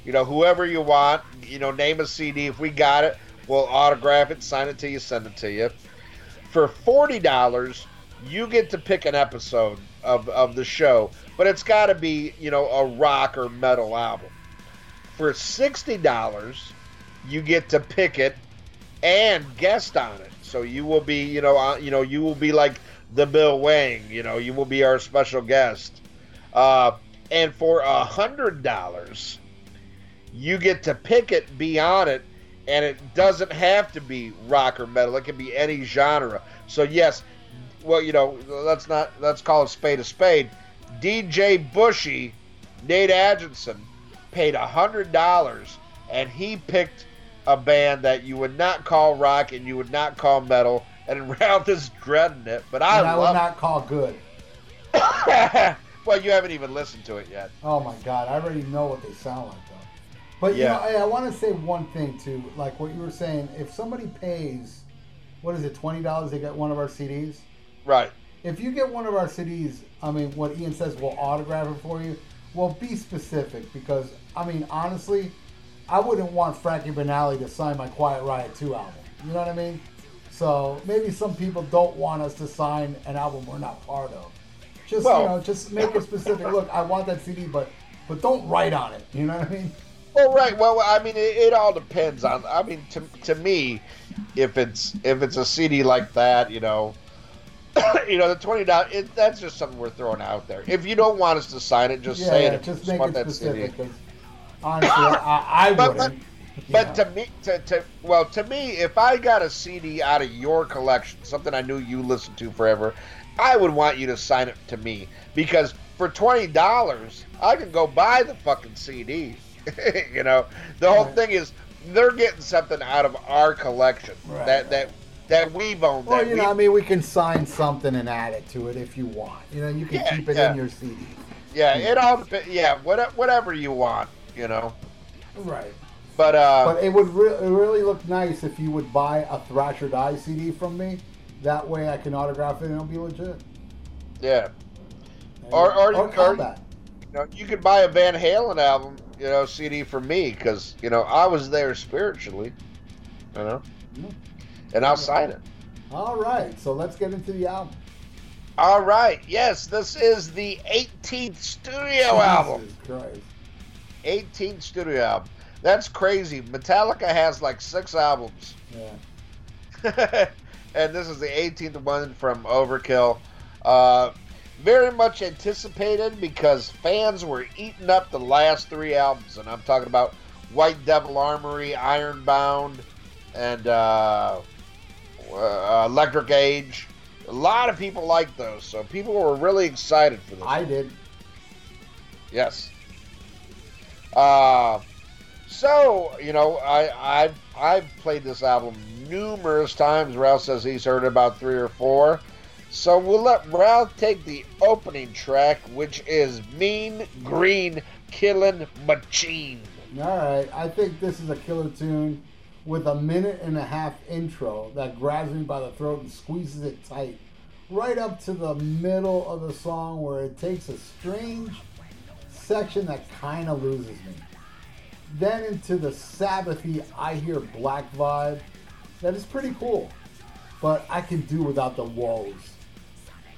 You know, whoever you want. You know, name a CD. If we got it, we'll autograph it, sign it to you, send it to you. For forty dollars, you get to pick an episode of, of the show, but it's got to be, you know, a rock or metal album. For $60, you get to pick it and guest on it. So you will be, you know, uh, you know, you will be like the Bill Wang, you know, you will be our special guest. Uh, and for a hundred dollars, you get to pick it, be on it, and it doesn't have to be rock or metal. It can be any genre. So yes, well, you know, let's not let's call it spade a spade. DJ Bushy, Nate Adjinson, paid a hundred dollars, and he picked a band that you would not call rock and you would not call metal, and Ralph is dreading it. But I, and I would not call good. well, you haven't even listened to it yet. Oh my god, I already know what they sound like. But Yeah. you know, hey, I want to say one thing too, like what you were saying. If somebody pays, what is it, twenty dollars, they get one of our CDs. Right. If you get one of our CDs, I mean, what Ian says, we'll autograph it for you. Well, be specific because I mean, honestly, I wouldn't want Frankie Banali to sign my Quiet Riot Two album. You know what I mean? So maybe some people don't want us to sign an album we're not part of. Just Well- you know, just make it specific. Look, I want that CD, but but don't write on it. You know what I mean? Well, right. Well, I mean, it, it all depends on. I mean, to, to me, if it's if it's a CD like that, you know, you know, the twenty dollars. That's just something we're throwing out there. If you don't want us to sign it, just yeah, say yeah, it. just make it that specific. Honestly, I, I But- wouldn't. But Yeah. to me, to, to well, to me, if I got a CD out of your collection, something I knew you listened to forever, I would want you to sign it to me because for twenty dollars, I can go buy the fucking CD. you know, the whole Right. thing is they're getting something out of our collection Right, that right. that that we've owned. Well, you we, know, I mean, we can sign something and add it to it if you want. You know, you can Yeah, keep it yeah. in your CD. yeah, it all yeah, what, whatever you want, you know. Right. But uh, But it would re- it really look nice if you would buy a Thrasher Die CD from me. That way I can autograph it and it'll be legit. yeah, And- Or- or- or or- combat. you know, you could buy a Van Halen album, you know, CD for me because you know I was there spiritually, you know, Yeah. and I'll sign it. All right, so let's get into the album. All right, yes, this is the 18th studio album. Jesus Christ. 18th studio album. That's crazy. Metallica has like six albums, Yeah. and this is the 18th one from Overkill. Uh, very much anticipated because fans were eating up the last three albums, and I'm talking about White Devil Armory, Ironbound, and uh, uh, Electric Age. A lot of people like those, so people were really excited for this. I did. Yes. Uh, so you know, I I've I've played this album numerous times. Ralph says he's heard about three or four. So we'll let Ralph take the opening track, which is "Mean Green Killing Machine." All right, I think this is a killer tune with a minute and a half intro that grabs me by the throat and squeezes it tight, right up to the middle of the song where it takes a strange section that kind of loses me. Then into the Sabbathy I Hear Black vibe that is pretty cool, but I can do without the woes.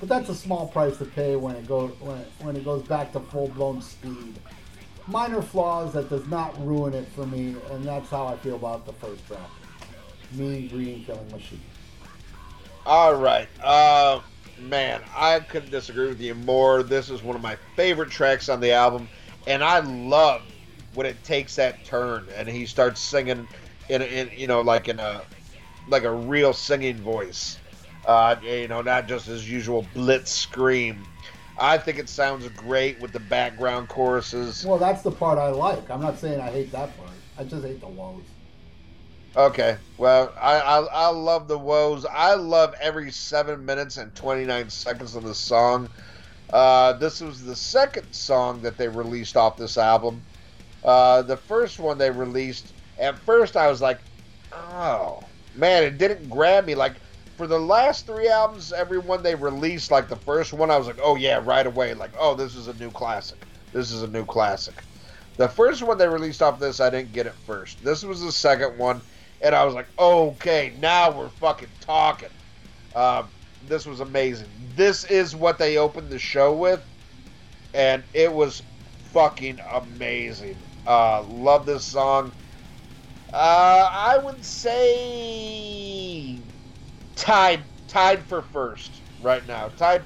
But that's a small price to pay when it goes when it, when it goes back to full blown speed minor flaws that does not ruin it for me, and that's how I feel about the first track. Mean Green Killing Machine. All right, uh, man, I couldn't disagree with you more. This is one of my favorite tracks on the album, and I love when it takes that turn and he starts singing in, in you know, like in a like a real singing voice. Uh, you know, not just his usual blitz scream. I think it sounds great with the background choruses. Well, that's the part I like. I'm not saying I hate that part. I just hate the woes. Okay, well, I, I I love the woes. I love every seven minutes and twenty nine seconds of the song. Uh, this was the second song that they released off this album. Uh, the first one they released, at first I was like, oh man, it didn't grab me. Like for the last three albums, every one they released, like the first one, I was like, oh yeah, right away, like oh this is a new classic. This is a new classic. The first one they released off this, I didn't get it first. This was the second one, and I was like, okay, now we're fucking talking. Um, this was amazing. This is what they opened the show with, and it was fucking amazing. Uh, love this song. Uh, I would say tied tied for first right now. Tied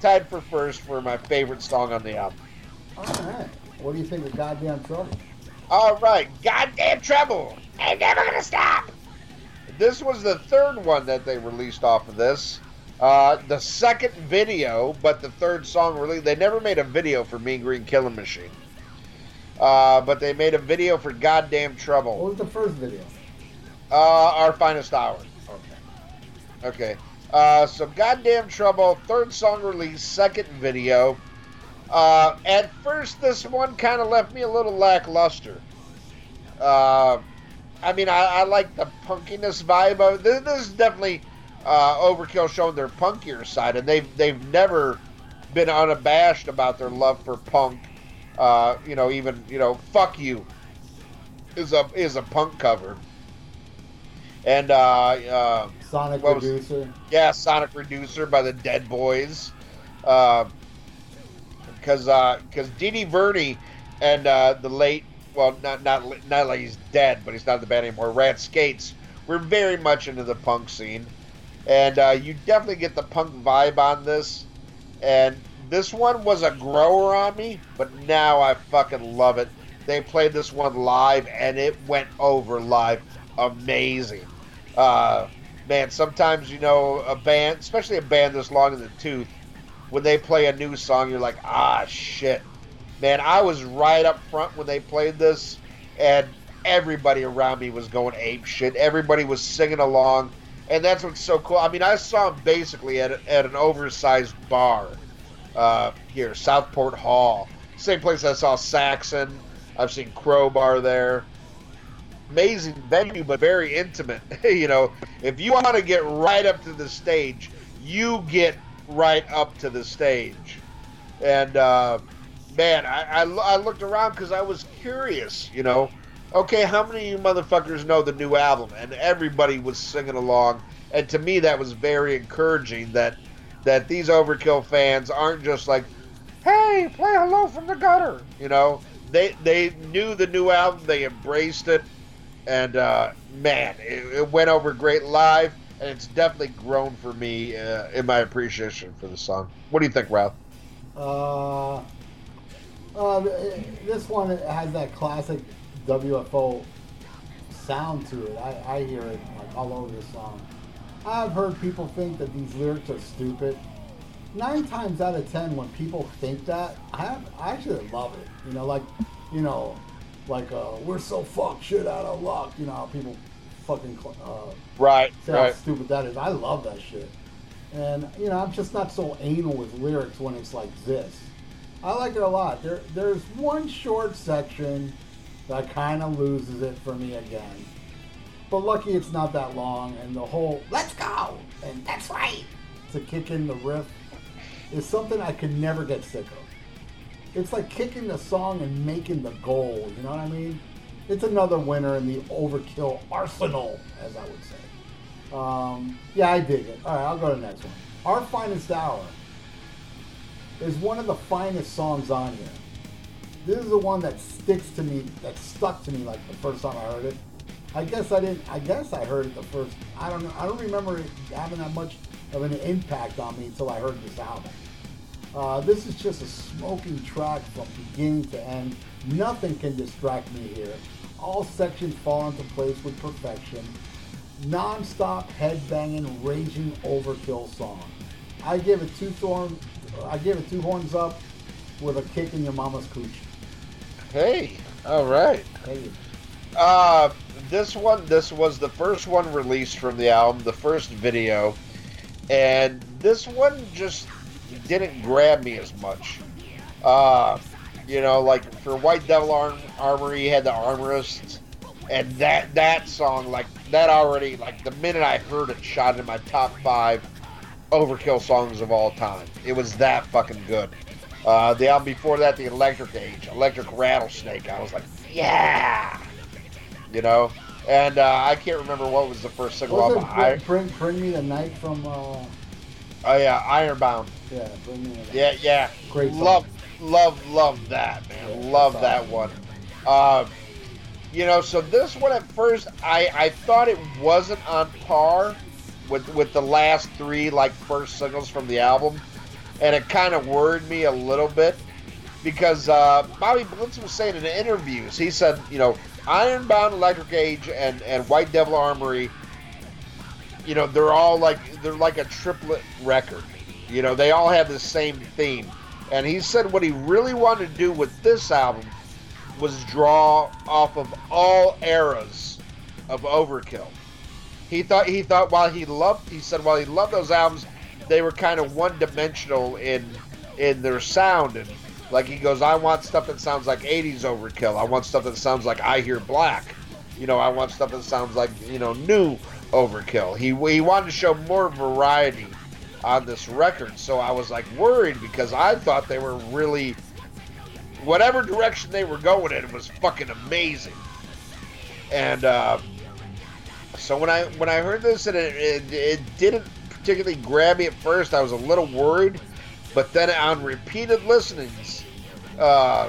tied for first for my favorite song on the album. All right. What do you think of Goddamn Trouble? All right, goddamn trouble. Ain't never gonna stop. This was the third one that they released off of this. Uh, the second video, but the third song released. They never made a video for Mean Green Killing Machine. Uh, but they made a video for Goddamn Trouble. What was the first video? Uh, Our Finest Hour. Okay. Uh, so Goddamn Trouble, third song release, second video. Uh, at first, this one kind of left me a little lackluster. Uh, I mean, I, I like the punkiness vibe of this. This is definitely uh, Overkill showing their punkier side, and they've they've never been unabashed about their love for punk. Uh, you know, even you know, "Fuck You" is a is a punk cover, and uh, uh, Sonic was- Producer. yeah, Sonic Reducer by the Dead Boys. Because because Dee Dee Verni and uh, the late, well, not not not like he's dead, but he's not in the band anymore. Rat Skates were very much into the punk scene, and uh, you definitely get the punk vibe on this. And this one was a grower on me, but now I fucking love it. They played this one live, and it went over live amazing. Uh, man, sometimes you know a band, especially a band this long in the tooth, when they play a new song, you're like, ah, shit. Man, I was right up front when they played this, and everybody around me was going ape shit. Everybody was singing along, and that's what's so cool. I mean, I saw them basically at, at an oversized bar uh, here, Southport Hall. Same place I saw Saxon. I've seen Crowbar there amazing venue, but very intimate. you know, if you want to get right up to the stage, you get right up to the stage. And uh, man, I, I, I looked around because I was curious. You know, okay, how many of you motherfuckers know the new album? And everybody was singing along. And to me, that was very encouraging. That that these Overkill fans aren't just like, hey, play Hello from the Gutter. You know, they they knew the new album, they embraced it and uh, man, it, it went over great live, and it's definitely grown for me uh, in my appreciation for the song. What do you think, Ralph? Uh, uh, this one has that classic WFO sound to it. I, I hear it like all over the song. I've heard people think that these lyrics are stupid. Nine times out of ten, when people think that, I, have, I actually love it. You know, like, you know, like uh, we're so fucked, shit out of luck. You know how people fucking uh, Right, Say how right. stupid that is. I love that shit. And you know, I'm just not so anal with lyrics when it's like this. I like it a lot. There, there's one short section that kind of loses it for me again. But lucky it's not that long, and the whole "Let's go" and "That's right" to kick in the riff is something I could never get sick of. It's like kicking the song and making the goal. You know what I mean? It's another winner in the overkill arsenal, as I would say. Um, yeah, I dig it. All right, I'll go to the next one. Our Finest Hour is one of the finest songs on here. This is the one that sticks to me, that stuck to me like the first time I heard it. I guess I didn't. I guess I heard it the first. I don't know. I don't remember it having that much of an impact on me until I heard this album. Uh, this is just a smoking track from beginning to end. Nothing can distract me here. All sections fall into place with perfection. Non-stop headbanging, raging overkill song. I give it two thorn. I give it two horns up with a kick in your mama's cooch. Hey, all right. Hey, Uh, this one, this was the first one released from the album, the first video, and this one just didn't grab me as much. Uh, you know, like for White Devil Arm- Armory, you had the Armorist, and that that song, like that already, like the minute I heard it, shot in my top five overkill songs of all time. It was that fucking good. Uh, the album before that, the Electric Age, Electric Rattlesnake. I was like, yeah, you know. And uh, I can't remember what was the first single was I, bring, bring, bring me the night from? Uh, Oh yeah, Ironbound. Yeah, bring me in. Yeah, yeah. Great song. Love, love, love that man. Yeah, love that one. Uh, you know, so this one at first, I I thought it wasn't on par with with the last three like first singles from the album, and it kind of worried me a little bit because uh, Bobby Blitz was saying in interviews, he said, you know, Ironbound, Electric Age, and and White Devil Armory, you know, they're all like they're like a triplet record. You know, they all have the same theme. And he said what he really wanted to do with this album was draw off of all eras of Overkill. He thought he thought while he loved he said while he loved those albums, they were kind of one dimensional in in their sound and like he goes, I want stuff that sounds like 80s Overkill. I want stuff that sounds like I Hear Black. You know, I want stuff that sounds like you know new Overkill. He he wanted to show more variety on this record, so I was like worried because I thought they were really whatever direction they were going in was fucking amazing. And uh, so when I when I heard this and it, it, it didn't particularly grab me at first, I was a little worried. But then on repeated listenings, uh,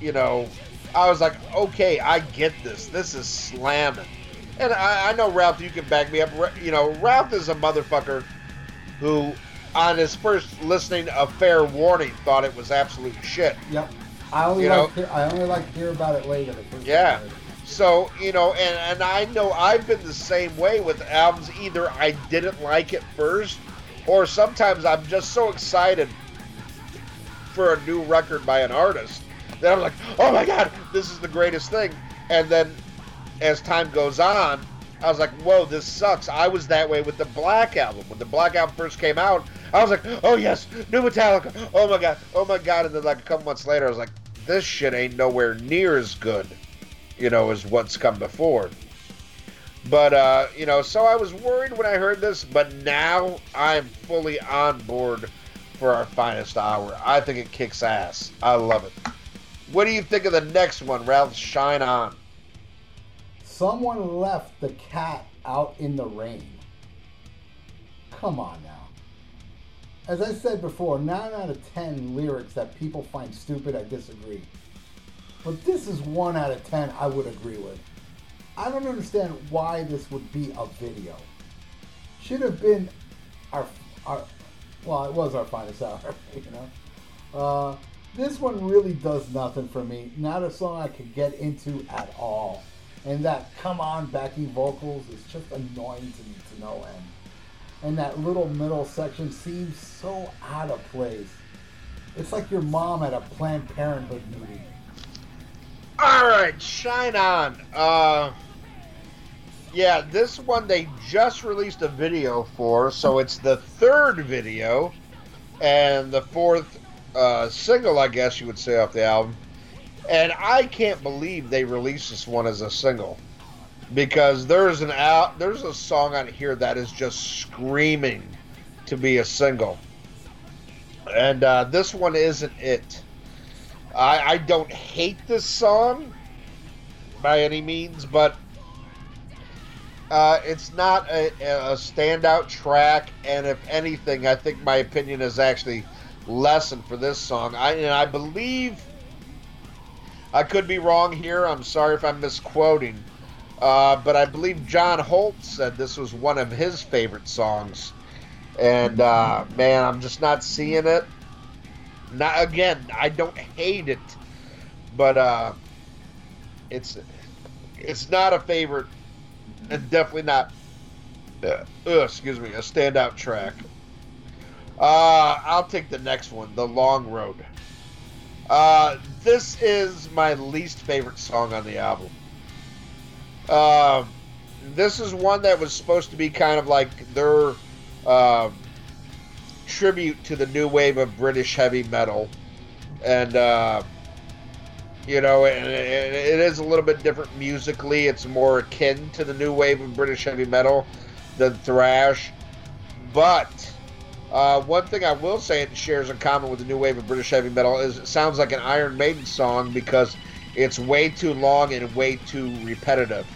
you know, I was like, okay, I get this. This is slamming. And I, I know Ralph, you can back me up. You know, Ralph is a motherfucker who, on his first listening of Fair Warning, thought it was absolute shit. Yep. I only You like know- I only like to hear about it later. Yeah. time I heard it. So, you know, and, and I know I've been the same way with albums. Either I didn't like it first, or sometimes I'm just so excited for a new record by an artist that I'm like, oh my God, this is the greatest thing. And then as time goes on, I was like, whoa, this sucks. I was that way with the Black Album. When the Black Album first came out, I was like, oh yes, new Metallica. Oh my God, oh my God. And then like a couple months later, I was like, this shit ain't nowhere near as good you know, as what's come before. But uh, you know, so I was worried when I heard this, but now I'm fully on board for our finest hour. I think it kicks ass. I love it. What do you think of the next one, Ralph? Shine on. Someone left the cat out in the rain. Come on now. As I said before, 9 out of 10 lyrics that people find stupid, I disagree. But this is 1 out of 10 I would agree with. I don't understand why this would be a video. Should have been our, our well, it was our finest hour, you know. Uh, this one really does nothing for me. Not a song I could get into at all. And that come on backing vocals is just annoying to me to no end. And that little middle section seems so out of place. It's like your mom at a Planned Parenthood meeting. All right, shine on. Uh, yeah, this one they just released a video for, so it's the third video and the fourth uh, single, I guess you would say, off the album. And I can't believe they released this one as a single because there's an out there's a song on here that is just screaming to be a single, and uh, this one isn't it. I, I don't hate this song by any means, but uh, it's not a, a standout track. And if anything, I think my opinion is actually lessened for this song. I and I believe I could be wrong here. I'm sorry if I'm misquoting, uh, but I believe John Holt said this was one of his favorite songs. And uh, man, I'm just not seeing it. Not again. I don't hate it, but uh, it's it's not a favorite, and definitely not. Uh, uh, excuse me, a standout track. Uh, I'll take the next one, "The Long Road." Uh, this is my least favorite song on the album. Um, this is one that was supposed to be kind of like their uh, tribute to the new wave of British heavy metal, and uh, you know, and it, it is a little bit different musically. It's more akin to the new wave of British heavy metal than thrash, but. Uh, one thing I will say it shares in common with the new wave of British heavy metal is it sounds like an Iron Maiden song because it's way too long and way too repetitive,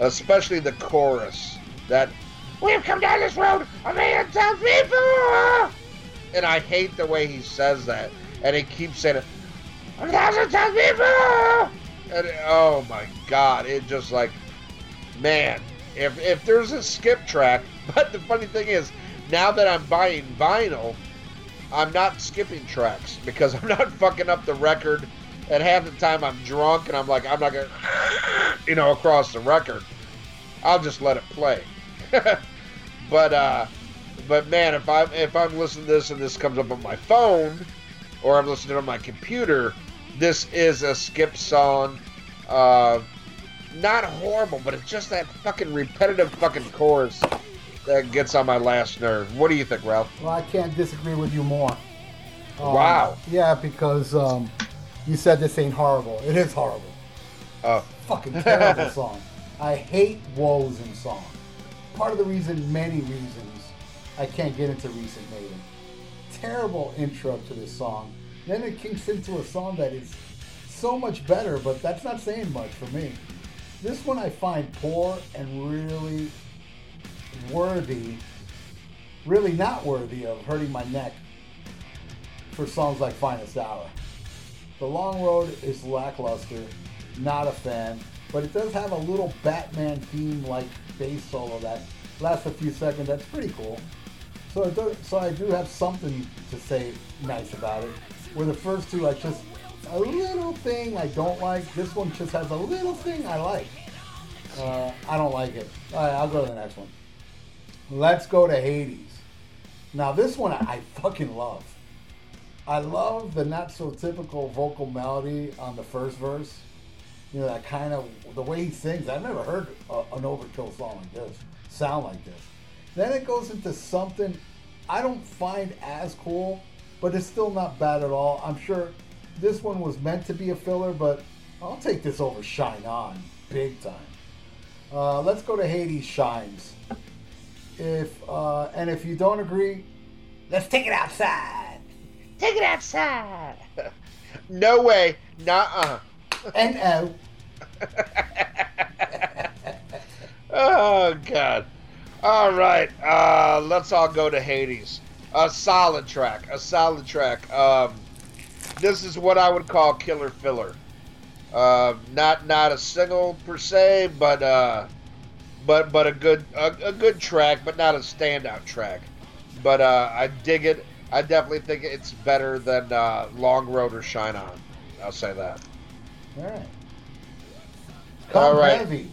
especially the chorus. That We've come down this road a million times before. And I hate the way he says that. And he keeps saying it a thousand times before. And it- oh my god, it just like, man, if if there's a skip track, but the funny thing is, now that I'm buying vinyl, I'm not skipping tracks because I'm not fucking up the record. And half the time I'm drunk and I'm like, I'm not gonna, you know, across the record. I'll just let it play. but uh, but man, if I'm if I'm listening to this and this comes up on my phone, or I'm listening on my computer, this is a skip song. Uh, not horrible, but it's just that fucking repetitive fucking chorus that gets on my last nerve. What do you think, Ralph? Well, I can't disagree with you more. Um, Wow. Yeah, because um, you said this ain't horrible. It is horrible. Uh, Fucking terrible song. I hate woes in song. Part of the reason, many reasons, I can't get into recent Maiden. Terrible intro to this song. Then it kicks into a song that is so much better, but that's not saying much for me. This one I find poor and really worthy, really not worthy of hurting my neck for songs like Finest Hour. The Long Road is lackluster, not a fan, but it does have a little Batman theme like bass solo that lasts a few seconds. That's pretty cool. So, does, so I do have something to say nice about it. Where the first two, I just a little thing I don't like. This one just has a little thing I like. Uh, I don't like it. All right, I'll go to the next one. Let's go to Hades. Now this one I, fucking love. I love the not so typical vocal melody on the first verse. You know that kind of the way he sings. I've never heard a, an Overkill song like this sound like this. Then it goes into something I don't find as cool, but it's still not bad at all. I'm sure this one was meant to be a filler, but I'll take this over Shine On big time. Uh, let's go to Hades Shines. If uh, and if you don't agree, let's take it outside. Take it outside. no way. Nuh-uh. And uh, Oh God. All right. Uh, let's all go to Hades. A solid track. A solid track. Um, this is what I would call killer filler. Uh, not not a single per se, but uh, but but a good a, a good track, but not a standout track. But uh, I dig it. I definitely think it's better than uh, Long Road or Shine On. I'll say that. all right. Come All right. heavy.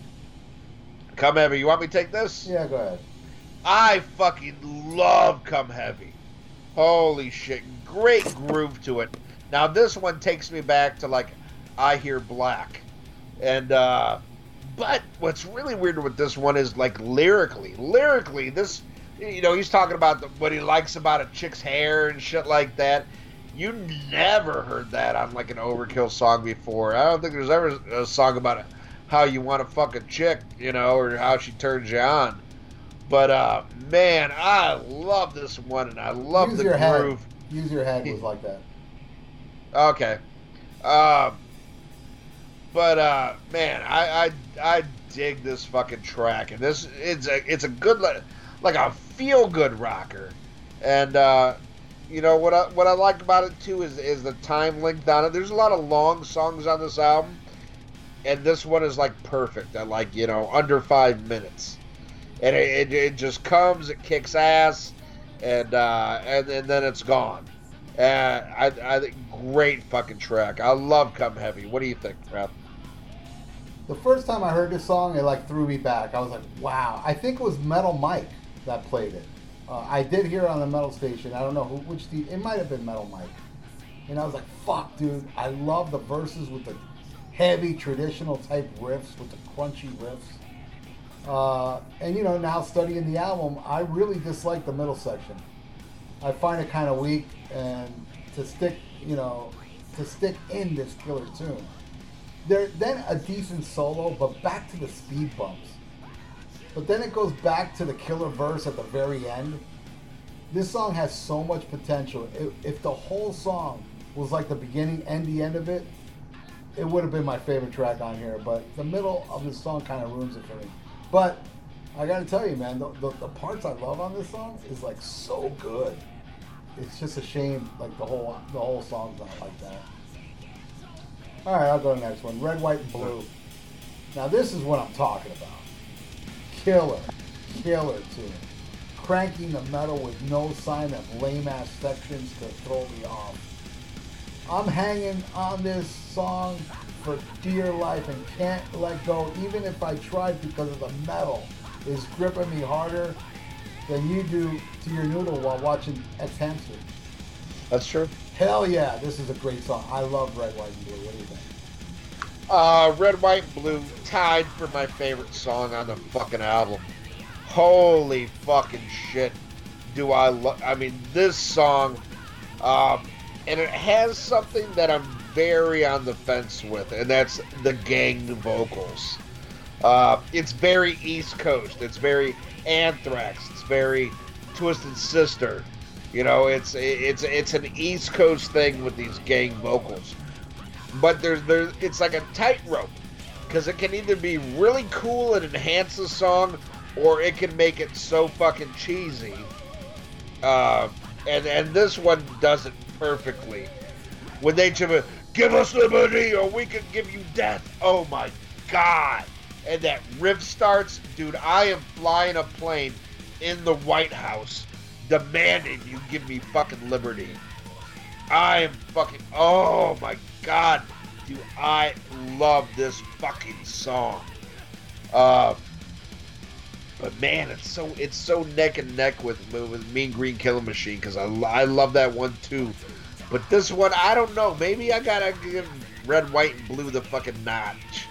Come heavy. You want me to take this? Yeah, go ahead. I fucking love Come Heavy. Holy shit. Great groove to it. Now, this one takes me back to, like, I Hear Black. And, uh, but what's really weird with this one is, like, lyrically. Lyrically, this, you know, he's talking about the, what he likes about a chick's hair and shit like that. You never heard that on, like, an Overkill song before. I don't think there's ever a song about how you want to fuck a chick, you know, or how she turns you on. But uh, man, I love this one, and I love Use the your groove. head. Use your head was like that. Okay, um, but uh, man, I, I I dig this fucking track, and this it's a it's a good like a feel good rocker, and uh, you know what I what I like about it too is is the time length on it. There's a lot of long songs on this album, and this one is like perfect. I like you know under five minutes, and it, it, it just comes, it kicks ass, and uh, and and then it's gone. Uh, I, I great fucking track. I love Come Heavy. What do you think, Ralph? The first time I heard this song, it like threw me back. I was like, wow. I think it was Metal Mike that played it. Uh, I did hear it on the Metal Station. I don't know who, which the, it might have been Metal Mike. And I was like, fuck, dude. I love the verses with the heavy traditional type riffs, with the crunchy riffs. Uh, and you know, now studying the album, I really dislike the middle section. I find it kind of weak, and to stick, you know, to stick in this killer tune. There, then a decent solo, but back to the speed bumps. But then it goes back to the killer verse at the very end. This song has so much potential. If, if the whole song was like the beginning and the end of it, it would have been my favorite track on here. But the middle of the song kind of ruins it for me. But I gotta tell you, man, the, the, the parts I love on this song is like so good. It's just a shame, like the whole the whole song's not like that. All right, I'll go to the next one. Red, white, and blue. Now this is what I'm talking about. Killer, killer tune. Cranking the metal with no sign of lame ass sections to throw me off. I'm hanging on this song for dear life and can't let go, even if I tried because of the metal is gripping me harder than you do to your noodle while watching X Hamster. That's true. Hell yeah, this is a great song. I love Red, White, and Blue. What do you think? Uh, Red, White, and Blue tied for my favorite song on the fucking album. Holy fucking shit. Do I love. I mean, this song, um, and it has something that I'm very on the fence with, and that's the gang vocals. Uh, it's very East Coast. It's very Anthrax. It's very Twisted Sister. You know, it's it's it's an East Coast thing with these gang vocals. But there's there's it's like a tightrope because it can either be really cool and enhance the song, or it can make it so fucking cheesy. Uh, and and this one does it perfectly. When they give, give us liberty or we can give you death. Oh my god! And that riff starts, dude. I am flying a plane in the White House, demanding you give me fucking liberty. I am fucking. Oh my god, do I love this fucking song? Uh, but man, it's so it's so neck and neck with with Mean Green Killing Machine because I I love that one too. But this one, I don't know. Maybe I gotta give Red, White, and Blue the fucking notch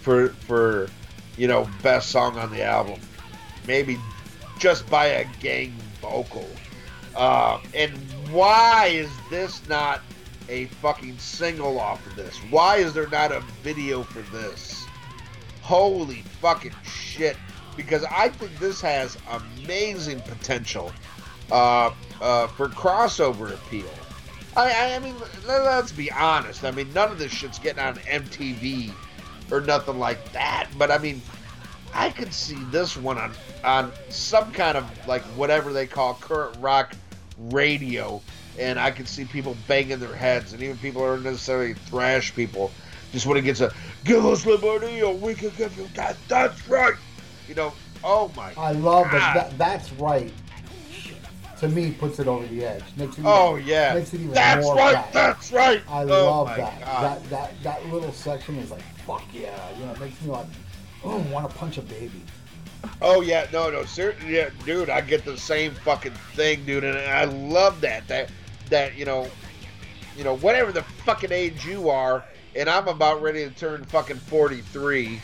for for you know best song on the album. Maybe just by a gang vocal. Uh, and why is this not a fucking single off of this? Why is there not a video for this? Holy fucking shit! Because I think this has amazing potential uh, uh, for crossover appeal. I, I mean, let's be honest. I mean, none of this shit's getting on MTV or nothing like that. But I mean, I could see this one on on some kind of like whatever they call current rock radio, and I could see people banging their heads, and even people aren't necessarily thrash people, just when it gets a "Give us liberty, or we can give you that." That's right. You know. Oh my. I love God. that, that. That's right. To me, puts it over the edge. Makes it even, Oh yeah. Makes it even That's more right. bad. That's right. I Oh, love that. God. That that that little section is like fuck yeah. You know, it makes me like, oh, want to punch a baby. Oh yeah, no, no, sir, yeah, dude, I get the same fucking thing, dude, and I love that. That that you know, you know, whatever the fucking age you are, and I'm about ready to turn fucking 43.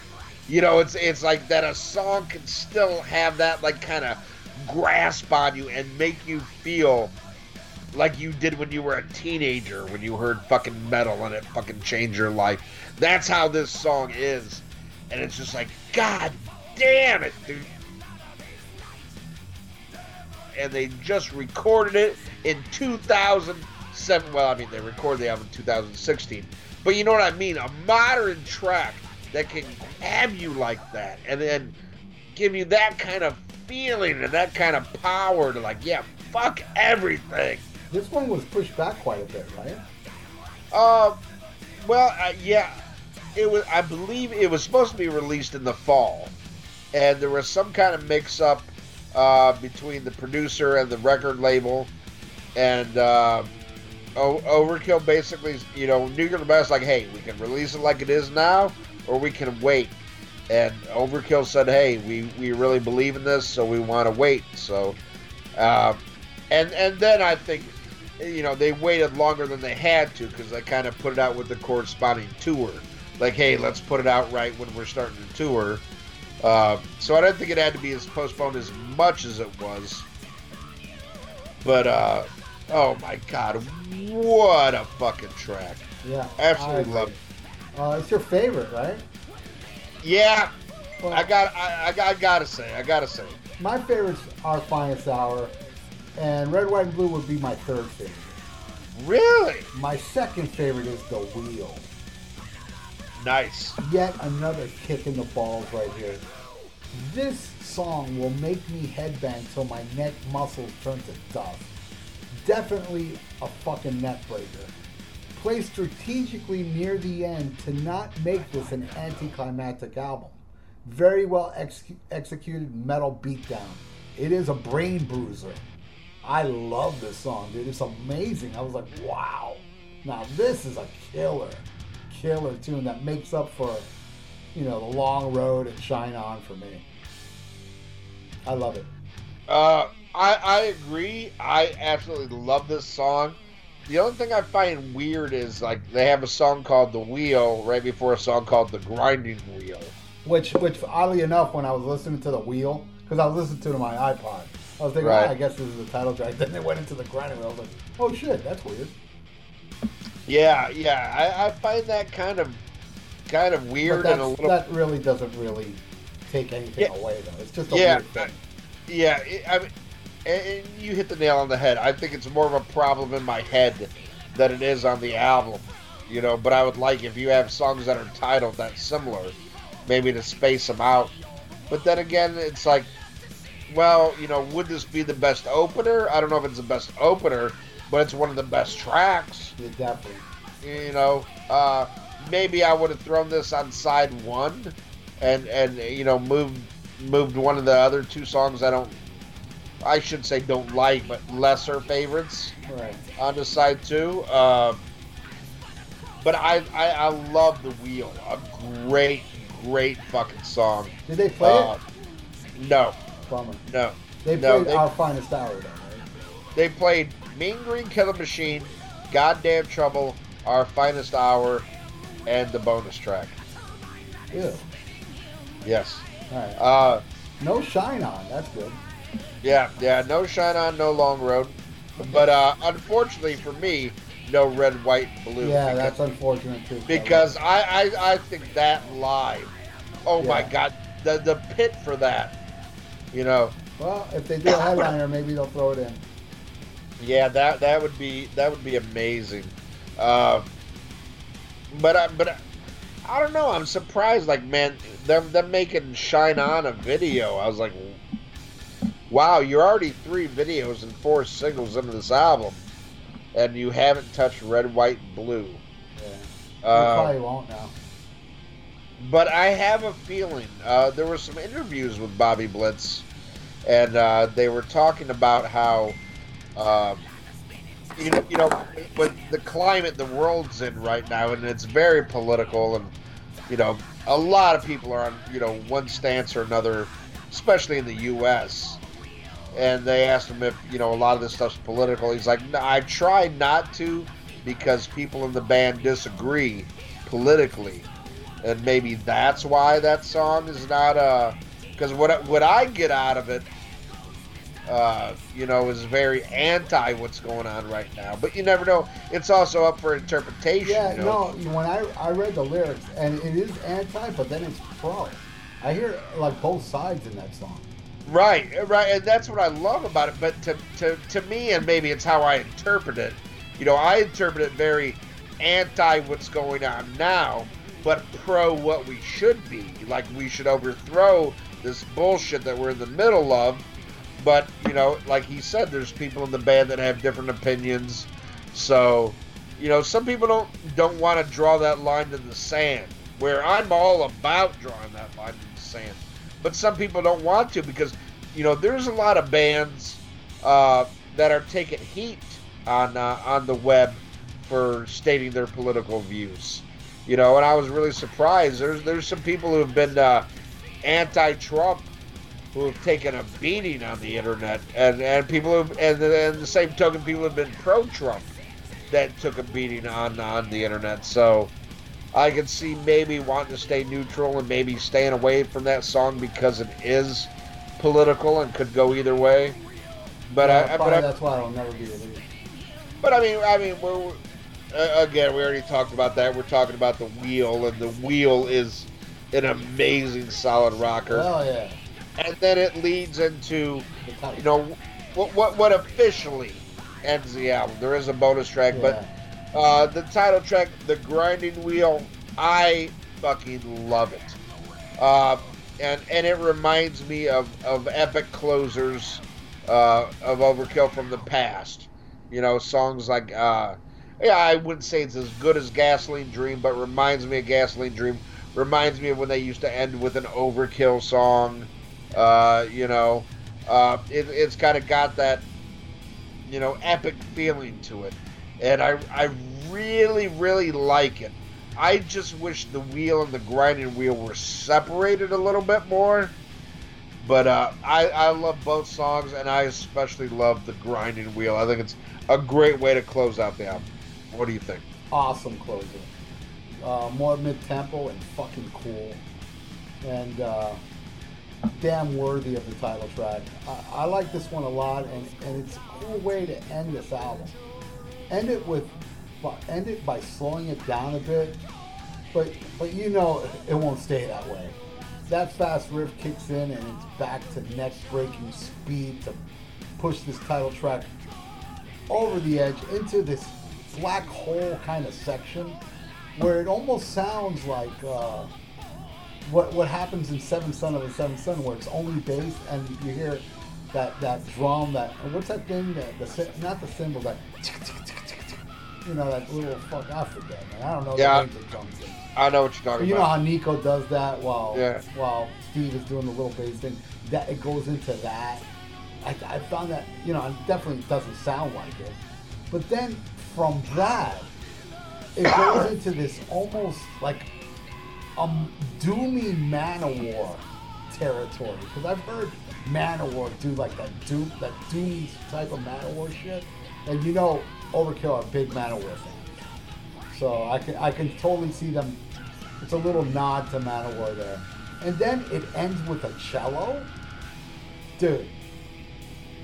You know, it's it's like that a song can still have that like kind of grasp on you and make you feel like you did when you were a teenager when you heard fucking metal and it fucking changed your life. That's how this song is. And it's just like, God damn it, dude. And they just recorded it in 2007. Well, I mean, they recorded the album in 2016. But you know what I mean? A modern track that can grab you like that and then give you that kind of feeling and that kind of power to, like, yeah, fuck everything. This one was pushed back quite a bit, right? Uh, well, uh, yeah, it was. I believe it was supposed to be released in the fall, and there was some kind of mix-up uh, between the producer and the record label, and uh, o- Overkill basically, you know, Nuclear Blast like, hey, we can release it like it is now, or we can wait. And Overkill said, hey, we, we really believe in this, so we want to wait. So, uh, and and then I think you know they waited longer than they had to because they kind of put it out with the corresponding tour like hey let's put it out right when we're starting the tour uh, so i don't think it had to be as postponed as much as it was but uh, oh my god what a fucking track Yeah. absolutely love it Uh, it's your favorite, right? yeah Well, i got I, I, got- I gotta say i gotta say my favorites are Finest Hour, and Red, White, and Blue would be my third favorite. really My second favorite is The Wheel. Nice Yet another kick in the balls right here. This song will make me headbang till my neck muscles turn to dust. Definitely a fucking neck breaker. Play strategically near the end to not make this an anticlimactic album. Very well ex- executed metal beatdown. It is a brain bruiser. I love this song, dude. It's amazing. I was like, wow. Now this is a killer, killer tune that makes up for, you know, the long road and shine on for me. I love it. Uh, I I agree. I absolutely love this song. The only thing I find weird is like they have a song called "The Wheel" right before a song called "The Grinding Wheel." Which, which oddly enough, when I was listening to the wheel, because I was listening to it on my iPod, I was thinking, Right. oh, I guess this is the title track. Then they went into the grinding wheel. I was like, oh shit, that's weird. Yeah, yeah. I, I find that kind of kind of weird and a little that really doesn't really take anything Yeah. away, though. It's just a Yeah, weird thing. Yeah, it, I mean, and, and you hit the nail on the head. I think it's more of a problem in my head than it is on the album. You know, but I would like if you have songs that are titled that similar, maybe to space them out. But then again, it's like, well, you know, would this be the best opener? I don't know if it's the best opener, but it's one of the best tracks. Yeah, definitely. You know, uh, maybe I would have thrown this on side one, and and you know moved moved one of the other two songs I don't, I should say don't like, but lesser favorites Right. onto side two. Uh, but I, I I love the wheel. A great great fucking song. Did they play Uh, it? no, Bummer. no. They no, played they- Our Finest Hour, though, right? They played Mean Green Killer Machine, Goddamn Trouble, Our Finest Hour, and the bonus track. Ew. Yes. All right. Uh, No shine on. That's good. yeah, yeah, no shine on, no long road. But uh, unfortunately for me, no red, white, and blue. Yeah, because, that's unfortunate too. because I, I, I think that live. Oh my God, the the pit for that. You know, Well, if they do a headliner, maybe they'll throw it in. Yeah, that that would be that would be amazing. Uh, but I, but I, I don't know. I'm surprised. Like, man, them them making Shine On a video. I was like, wow, you're already three videos and four singles into this album, and you haven't touched Red, White, and Blue. Yeah. Uh, probably won't now. but I have a feeling uh, there were some interviews with Bobby Blitz, and uh, they were talking about how, um, you know, you know, with the climate the world's in right now, and it's very political, and you know, a lot of people are on you know one stance or another, especially in the U.S. And they asked him if you know a lot of this stuff's political. He's like, I try not to because people in the band disagree politically and maybe that's why that song is not uh because what what I get out of it uh you know is very anti what's going on right now but you never know it's also up for interpretation Yeah, you know? no. When I I read the lyrics, and it is anti, but then it's pro. I hear like both sides in that song. right right and that's what I love about it but to to to me and maybe it's how I interpret it you know I interpret it very anti what's going on now but pro what we should be like we should overthrow this bullshit that we're in the middle of but you know like he said there's people in the band that have different opinions. So you know some people don't don't want to draw that line to the sand where i'm all about drawing that line to the sand. But some people don't want to because you know there's a lot of bands uh, that are taking heat on uh, on the web for stating their political views. You know and i was really surprised. There's there's some people who have been uh, anti-trump who have taken a beating on the internet, and and people who and, and the same token, people have been pro-Trump that took a beating on on the internet. So I can see maybe wanting to stay neutral and maybe staying away from that song because it is political and could go either way. But Yeah, I, but probably I, that's why it'll never be released. but I mean, I mean, we're, we're- uh, again, we already talked about that. We're talking about the wheel, and the wheel is an amazing solid rocker. Oh yeah. And then it leads into you know what what what officially ends the album. There is a bonus track, Yeah. but uh, the title track, "The Grinding Wheel," I fucking love it. Uh, and and it reminds me of of epic closers uh, of Overkill from the past. You know, songs like uh, yeah, I wouldn't say it's as good as Gasoline Dream, but reminds me of Gasoline Dream. Reminds me of when they used to end with an Overkill song. Uh, you know, uh, it, it's kind of got that you know epic feeling to it, and I I really really like it. I just wish the wheel and the grinding wheel were separated a little bit more. But uh, I, I love both songs, and I especially love the grinding wheel. I think it's a great way to close out the album. What do you think? Awesome closing. Uh, more mid tempo and fucking cool. And uh, damn worthy of the title track. I, I like this one a lot, and, and it's a cool way to end this album. End it with, end it by slowing it down a bit, but but you know it won't stay that way. That fast riff kicks in, and it's back to neck-breaking speed to push this title track over the edge into this black hole kind of section where it almost sounds like uh, what what happens in Seven Son of a Seven Son, where it's only bass and you hear that that drum, that what's that thing that the not the cymbal that you know that little fuck I forget man I don't know yeah, the names of drums. I know what you're talking you about. You know how Nicko does that while yeah. while Steve is doing the little bass thing. That it goes into that. I, I found that you know it definitely doesn't sound like it, but then from that it goes into this almost like um doomy Manowar territory because I've heard Manowar do like that doom that doomy type of Manowar shit, and you know Overkill are big Manowar fans, so I can I can totally see them. It's a little nod to Manowar there, and then it ends with a cello, dude.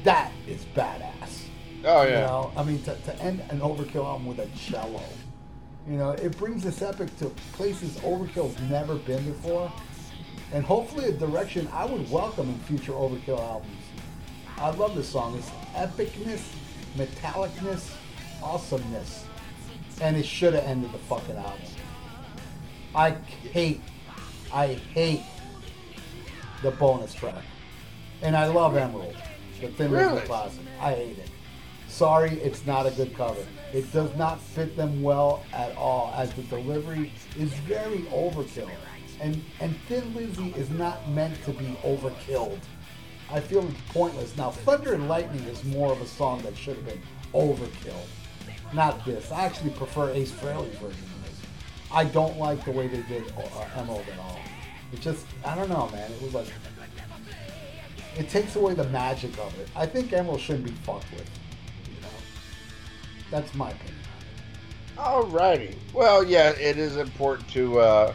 That is badass. Oh yeah. You know, I mean, to, to end an Overkill album with a cello, you know, it brings this epic to places Overkill's never been before, and hopefully a direction I would welcome in future Overkill albums. I love this song. It's epicness, metallicness, awesomeness, and it should have ended the fucking album. I hate, I hate the bonus track, and I love Emerald, the Thin Really? classic. I hate it. Sorry, it's not a good cover. It does not fit them well at all, as the delivery is very overkill. And and Thin Lizzy is not meant to be overkilled. I feel it's pointless. Now, Thunder and Lightning is more of a song that should have been overkill. Not this. I actually prefer Ace Frehley's version of this. I don't like the way they did uh, Emerald at all. It just, I don't know, man. It was like, it takes away the magic of it. I think Emerald shouldn't be fucked with. That's my opinion. Alrighty. Well, yeah, it is important to uh,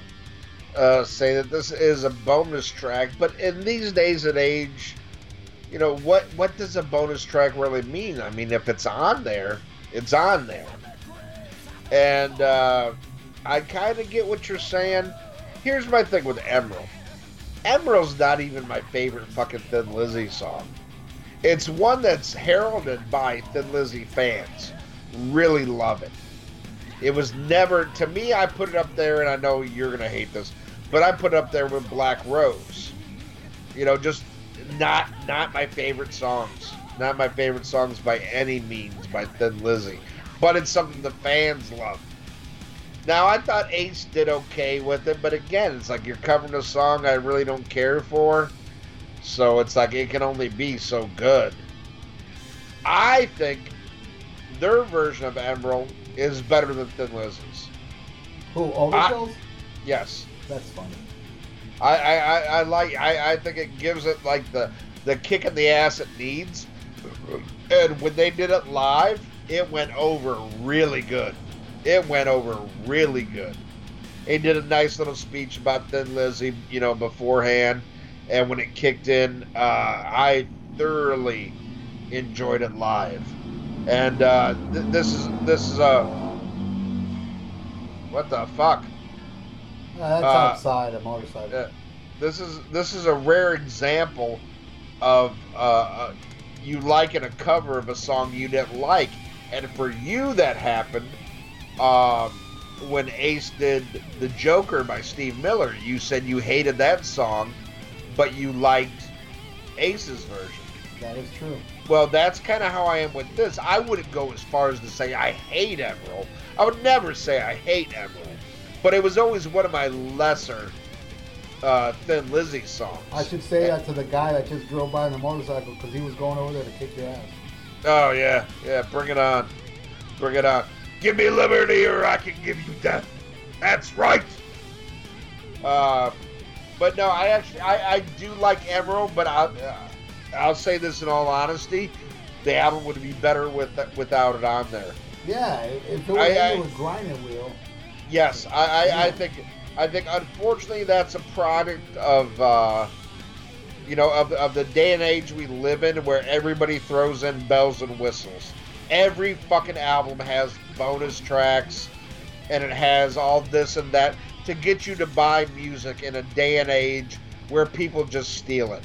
uh, say that this is a bonus track, but in these days and age, you know what? What does a bonus track really mean? I mean, if it's on there, it's on there. And uh, I kind of get what you're saying. Here's my thing with Emerald. Emerald's not even my favorite fucking Thin Lizzy song. It's one that's heralded by Thin Lizzy fans. Really love it. It was never to me. I put it up there, and I know you're gonna hate this, but I put it up there with Black Rose. You know, just not not my favorite songs. Not my favorite songs by any means by Thin Lizzy, but it's something the fans love. Now I thought Ace did okay with it, but again, it's like you're covering a song I really don't care for, so it's like it can only be so good. I think their version of Emerald is better than Thin Lizzy's. Who overkills? Yes. that's funny. I, I, I, I like I, I think it gives it like the the kick in the ass it needs. And when they did it live, it went over really good. It went over really good. He did a nice little speech about Thin Lizzy, you know, beforehand. And when it kicked in, uh, I thoroughly enjoyed it live. And uh, th- this is this is a what the fuck? Uh, that's Uh, outside a motorcycle. Uh, this is this is a rare example of uh, uh, you liking a cover of a song you didn't like, and for you that happened um, when Ace did "The Joker" by Steve Miller. You said you hated that song, but you liked Ace's version. That is true. Well, that's kind of how I am with this. I wouldn't go as far as to say I hate Emerald. I would never say I hate Emerald, but it was always one of my lesser uh, Thin Lizzy songs. I should say that to the guy that just drove by on the motorcycle because he was going over there to kick your ass. Oh yeah, yeah. Bring it on, bring it on. Give me liberty, or I can give you death. That's right. Uh, but no, I actually I, I do like Emerald, but I, uh, I'll say this in all honesty, the album would be better with without it on there. Yeah, if it was I- I- with grinding wheel. Yes, I, I, I think I think unfortunately that's a product of uh, you know of, of the day and age we live in where everybody throws in bells and whistles. Every fucking album has bonus tracks and it has all this and that to get you to buy music in a day and age where people just steal it.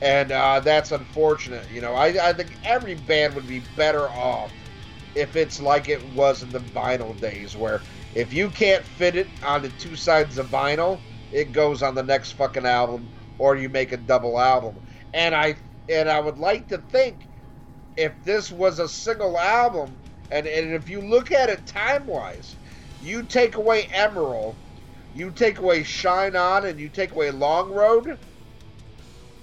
And uh, that's unfortunate. You know, I, I think every band would be better off if it's like it was in the vinyl days where if you can't fit it onto two sides of vinyl, it goes on the next fucking album, or you make a double album. And I and I would like to think if this was a single album, and, and if you look at it time wise, you take away Emerald, you take away Shine On, and you take away Long Road,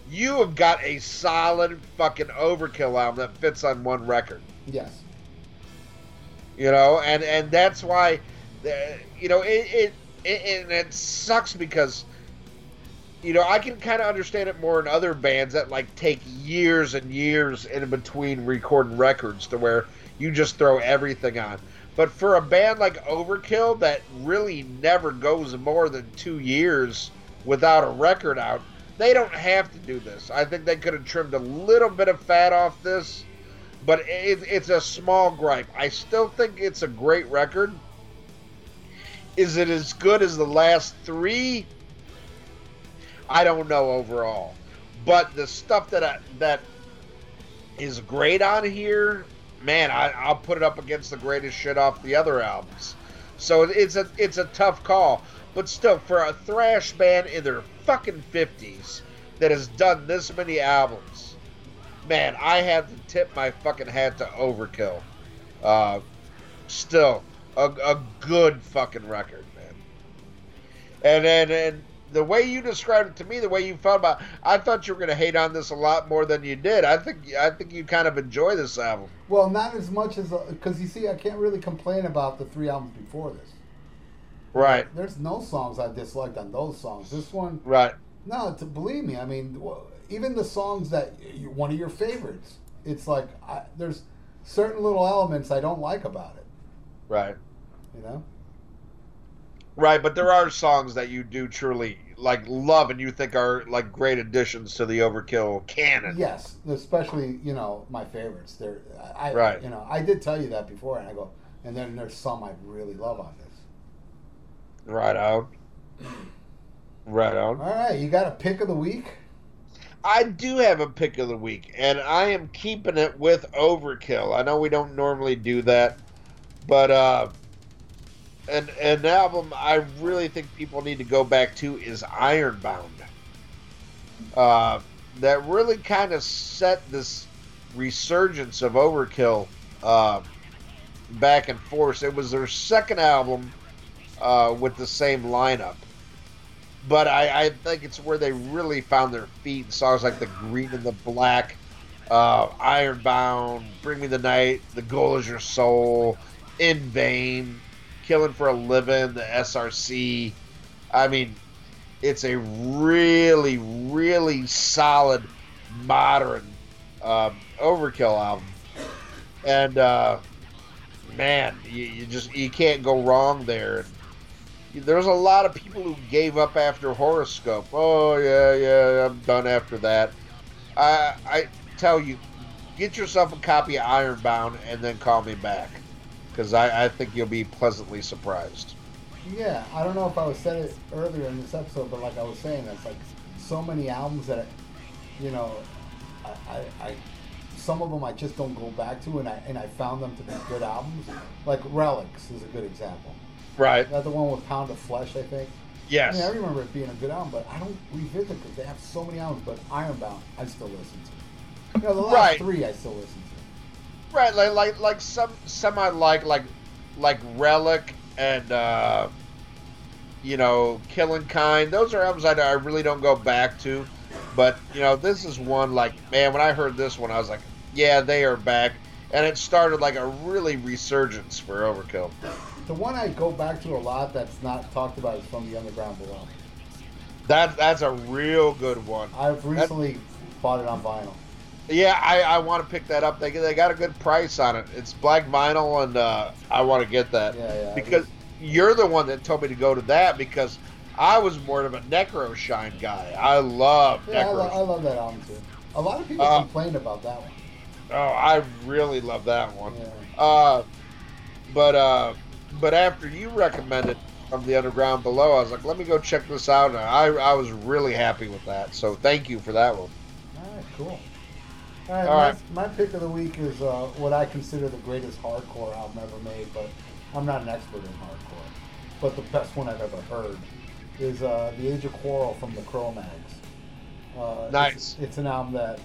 you have got a solid fucking overkill album that fits on one record. Yes. You know, and and that's why uh, you know, it it, it and it sucks because you know I can kind of understand it more in other bands that like take years and years in between recording records to where you just throw everything on. But for a band like Overkill that really never goes more than two years without a record out, they don't have to do this. I think they could have trimmed a little bit of fat off this, but it, it's a small gripe. I still think it's a great record. Is it as good as the last three? I don't know overall, but the stuff that I, that is great on here, man, I, I'll put it up against the greatest shit off the other albums. So it's a it's a tough call, but still, for a thrash band in their fucking fifties that has done this many albums, man, I have to tip my fucking hat to Overkill. Uh, still, a, a good fucking record, man. And and and the way you described it to me, the way you felt about, I thought you were gonna hate on this a lot more than you did. I think I think you kind of enjoy this album. Well, not as much as because you see, I can't really complain about the three albums before this. Right. There's no songs I disliked on those songs. This one, Right. no, to believe me, I mean, even the songs that you- one of your favorites, it's like I, there's certain little elements I don't like about it. Right. You know? Right, but there are songs that you do truly like love and you think are like great additions to the Overkill canon. Yes, especially you know my favorites. They're I, Right. You know, I did tell you that before, and I go, and then there's some I really love on this. Right on. Right on. All right, you got a pick of the week? I do have a pick of the week, and I am keeping it with Overkill. I know we don't normally do that, but uh, an an album I really think people need to go back to is Ironbound. Uh, that really kind of set this resurgence of Overkill uh, back and forth. It was their second album uh, with the same lineup. But I, I think it's where they really found their feet. Songs like the green and the black uh, ironbound bring me the night the goal is your soul in vain killing for a living the src i mean it's a really really solid modern um, overkill album. And uh, man you, you just you can't go wrong there there's a lot of people who gave up after Horrorscope. Oh yeah, yeah, I'm done after that. I I tell you, get yourself a copy of Ironbound and then call me back, because I, I think you'll be pleasantly surprised. Yeah, I don't know if I was said it earlier in this episode, but like I was saying, it's like so many albums that, you know, I, I, I some of them I just don't go back to, and I and I found them to be good albums. Like Relics is a good example. Right. That the one with Pound of Flesh, I think. Yes. I, mean, I remember it being a good album, but I don't revisit it because they have so many albums. But Ironbound, I still listen to. You know, the last Right. three I still listen to. Right, like like like some some I like like like Relic and uh, you know Killing Kind. Those are albums I, I really don't go back to, but you know this is one like man when I heard this one I was like yeah they are back, and it started like a really resurgence for Overkill. The one I go back to a lot that's not talked about is from the Underground Below. That that's a real good one. I've recently bought it on vinyl. Yeah, I, I want to pick that up. They they got a good price on it. It's black vinyl, and uh, I want to get that Yeah, yeah. because you're the one that told me to go to that because I was more of a Necroshine guy. I love yeah, I, Necro. lo- I love that album too. A lot of people Uh, complain about that one. oh, I really love that one. Yeah. Uh, but uh, but after you recommended from the Underground Below, I was like, let me go check this out, and I I was really happy with that. So thank you for that one. All right, cool. All right, All my, right. my pick of the week is uh, what I consider the greatest hardcore album ever made, but I'm not an expert in hardcore. But the best one I've ever heard is uh, The Age of Quarrel from the Cro-Mags. Uh, Nice. It's, it's an album that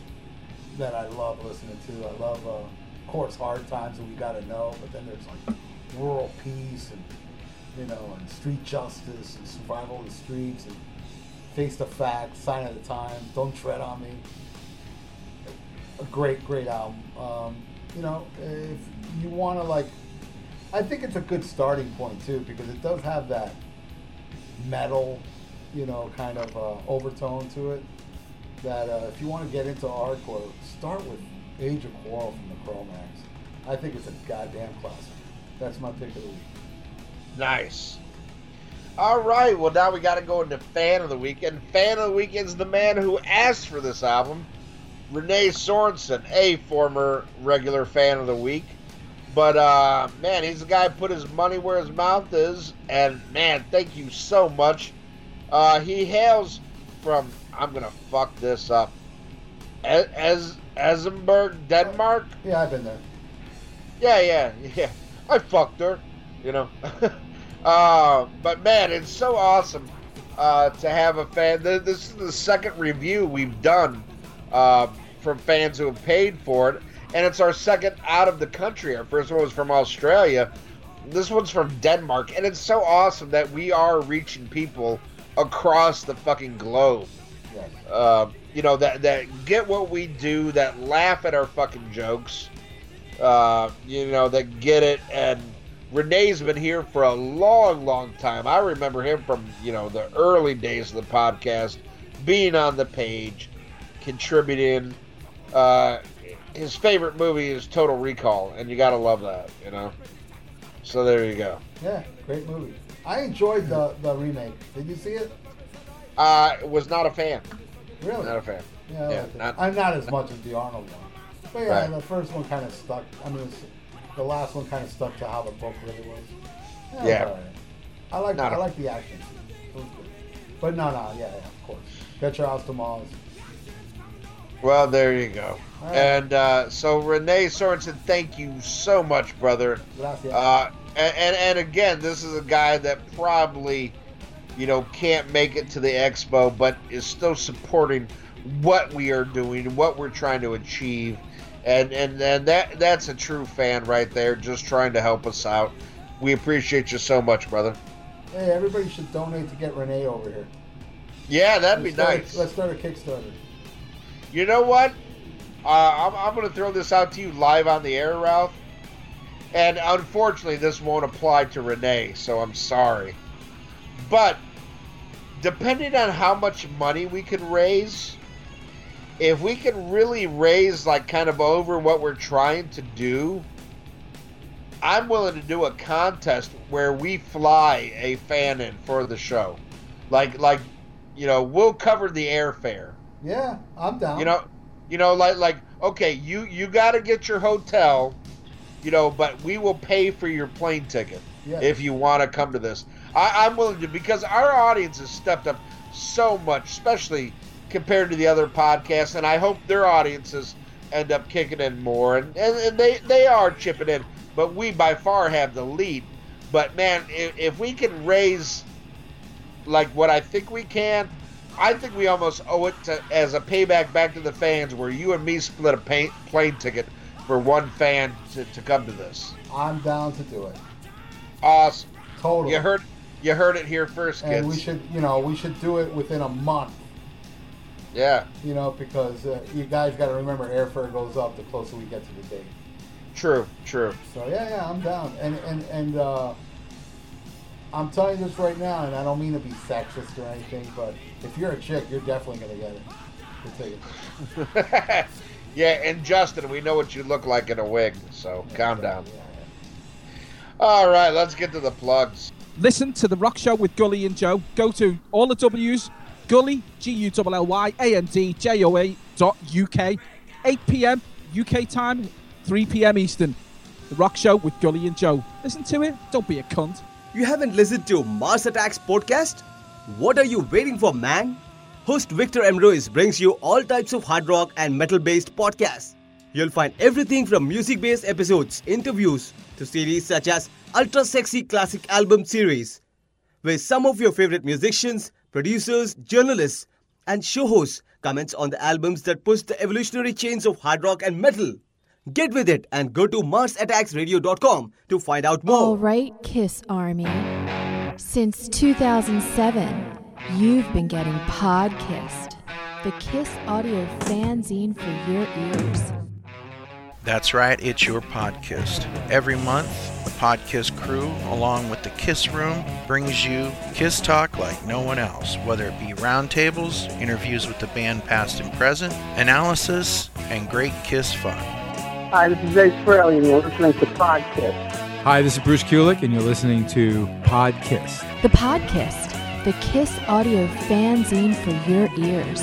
that I love listening to. I love, uh, of course, Hard Times and We Gotta Know, but then there's like World Peace and you know, and Street Justice and Survival of the Streets and Face the Facts, Sign of the Time, Don't Tread on Me a great, great album. Um, you know, if you want to like, I think it's a good starting point too because it does have that metal, you know, kind of uh, overtone to it. That uh, if you want to get into hardcore, start with Age of Quarrel from the Cro-Mags. I think it's a goddamn classic. That's my pick of the week. Nice. All right, well now we got to go into fan of the week, and fan of the week is the man who asked for this album, Renee Sorensen, a former regular fan of the week. But uh, man, he's the guy who put his money where his mouth is, and man, thank you so much. Uh, he hails from I'm gonna fuck this up, as as Esenberg, Denmark. Yeah, I've been there. Yeah, yeah, yeah. I fucked her, you know. uh, but man, it's so awesome uh, to have a fan. This is the second review we've done uh, from fans who have paid for it, and it's our second out of the country. Our first one was from Australia. This one's from Denmark, and it's so awesome that we are reaching people across the fucking globe uh, you know that that get what we do, that laugh at our fucking jokes, uh, you know that get it. And Renee's been here for a long, long time. I remember him from you know the early days of the podcast, being on the page, contributing. Uh, his favorite movie is Total Recall, and you gotta love that, you know. So there you go. Yeah, great movie. I enjoyed the, the remake. Did you see it? Uh, was not a fan. Really? Not a fan. Yeah, I yeah, not, I'm not as much as the Arnold one. But yeah, Right. the first one kind of stuck. I mean, the last one kind of stuck to how the book really was. Yeah. was Yeah. right. I like I like the action. But no, no, yeah, yeah, of course. Get your house to Mars. Well, there you go. Right. And uh, so Renee Sorensen, thank you so much, brother. Gracias. Uh, and, and and again, this is a guy that probably, you know, can't make it to the expo, but is still supporting what we are doing, what we're trying to achieve, and and and that that's a true fan right there, just trying to help us out. We appreciate you so much, brother. hey, everybody should donate to get Renee over here. Yeah, that'd be Let's a- nice. let's start a Kickstarter. You know what? Uh, I'm, I'm going to throw this out to you live on the air, Ralph. And unfortunately, this won't apply to Renee, so I'm sorry. But depending on how much money we could raise, if we could really raise like kind of over what we're trying to do, I'm willing to do a contest where we fly a fan in for the show. Like like you know, we'll cover the airfare. Yeah, I'm down. You know, you know, like like okay, you you got to get your hotel, you know, but we will pay for your plane ticket Yeah. if you want to come to this. I, I'm willing to because our audience has stepped up so much, especially compared to the other podcasts, and I hope their audiences end up kicking in more, and, and, and they they are chipping in, but we by far have the lead. But man, if, if we can raise like what I think we can. I think we almost owe it to as a payback back to the fans, where you and me split a pain, plane ticket for one fan to, to come to this. I'm down to do it. Awesome. Totally. You heard you heard it here first, kids. and we should, you know, we should do it within a month. Yeah, You know, because uh, you guys got to remember airfare goes up the closer we get to the date. true, true. So yeah, yeah, I'm down. And and and uh, I'm telling you this right now, and I don't mean to be sexist or anything, but if you're a chick, you're definitely gonna get it. The ticket. yeah, and Justin, we know what you look like in a wig, so calm down. Yeah, yeah. All right, let's get to the plugs. Listen to The Rock Show with Gully and Joe. Go to all the W's, Gully, G U L L Y A N D J O A dot UK, 8 p.m. UK time, 3 p.m. Eastern. The Rock Show with Gully and Joe. Listen to it. Don't be a cunt. You haven't listened to Mars Attacks podcast? What are you waiting for, man? Host Victor M. Ruiz brings you all types of hard rock and metal based podcasts. You'll find everything from music based episodes, interviews, to series such as Ultra Sexy Classic Album Series, where some of your favorite musicians, producers, journalists, and show hosts comments on the albums that push the evolutionary chains of hard rock and metal. Get with it and go to MarsAttacksRadio.com to find out more. All right, Kiss Army. Since 2007, you've been getting Podkissed, the Kiss audio fanzine for your ears. That's right, it's your podcast. Every month, the Podkiss crew, along with the Kiss Room, brings you Kiss Talk like no one else, whether it be roundtables, interviews with the band past and present, analysis, and great Kiss fun. Hi, this is Ace Frehley, and you're listening to Podkiss. Hi, this is Bruce Kulick, and you're listening to Podkiss. The Podkiss, the Kiss audio fanzine for your ears.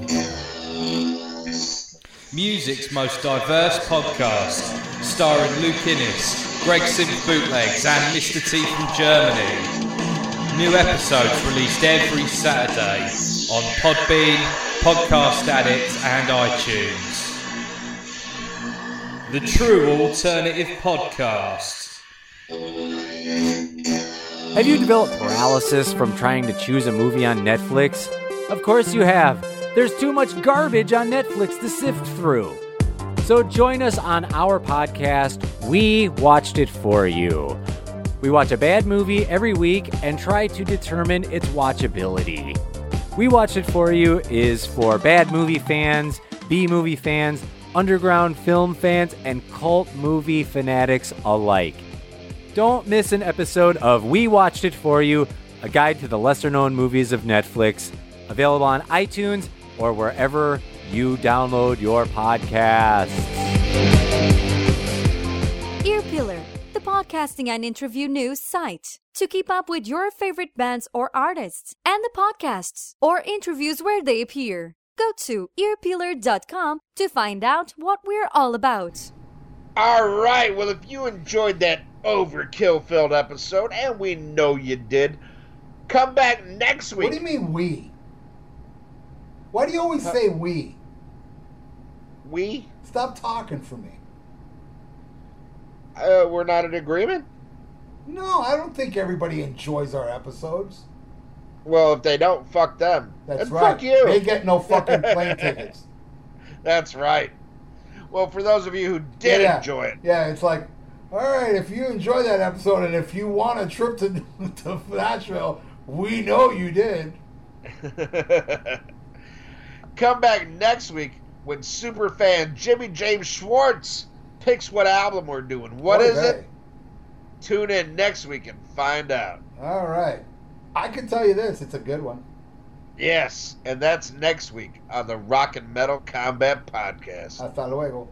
Music's most diverse podcast, starring Luke Innes, Greg Simp Bootlegs, and Mr. T from Germany. New episodes released every Saturday on Podbean, Podcast Addict, and iTunes. The true alternative podcast. Have you developed paralysis from trying to choose a movie on Netflix? Of course you have. There's too much garbage on Netflix to sift through. So join us on our podcast, We Watched It For You. We watch a bad movie every week and try to determine its watchability. We Watched It For You is for bad movie fans, B movie fans, underground film fans, and cult movie fanatics alike. Don't miss an episode of We Watched It For You, a guide to the lesser known movies of Netflix, available on iTunes or wherever you download your podcasts. Earpillar, the podcasting and interview news site. To keep up with your favorite bands or artists and the podcasts or interviews where they appear, go to earpillar.com to find out what we're all about. All right. Well, if you enjoyed that overkill filled episode, and we know you did, come back next week. What do you mean we? Why do you always say we? We? Stop talking for me. Uh, we're not in agreement? No, I don't think everybody enjoys our episodes. Well, if they don't, fuck them. That's and right. fuck you. They get no fucking plane tickets. That's right. Well, for those of you who did yeah. enjoy it, Yeah, it's like, all right, if you enjoy that episode and if you want a trip to, to Nashville, we know you did. come back next week when superfan Jimmy James Schwartz picks what album we're doing. What Oy is vey. it? Tune in next week and find out. All right. I can tell you this, it's a good one. Yes, and that's next week on the Rock and Metal Combat Podcast. Hasta luego.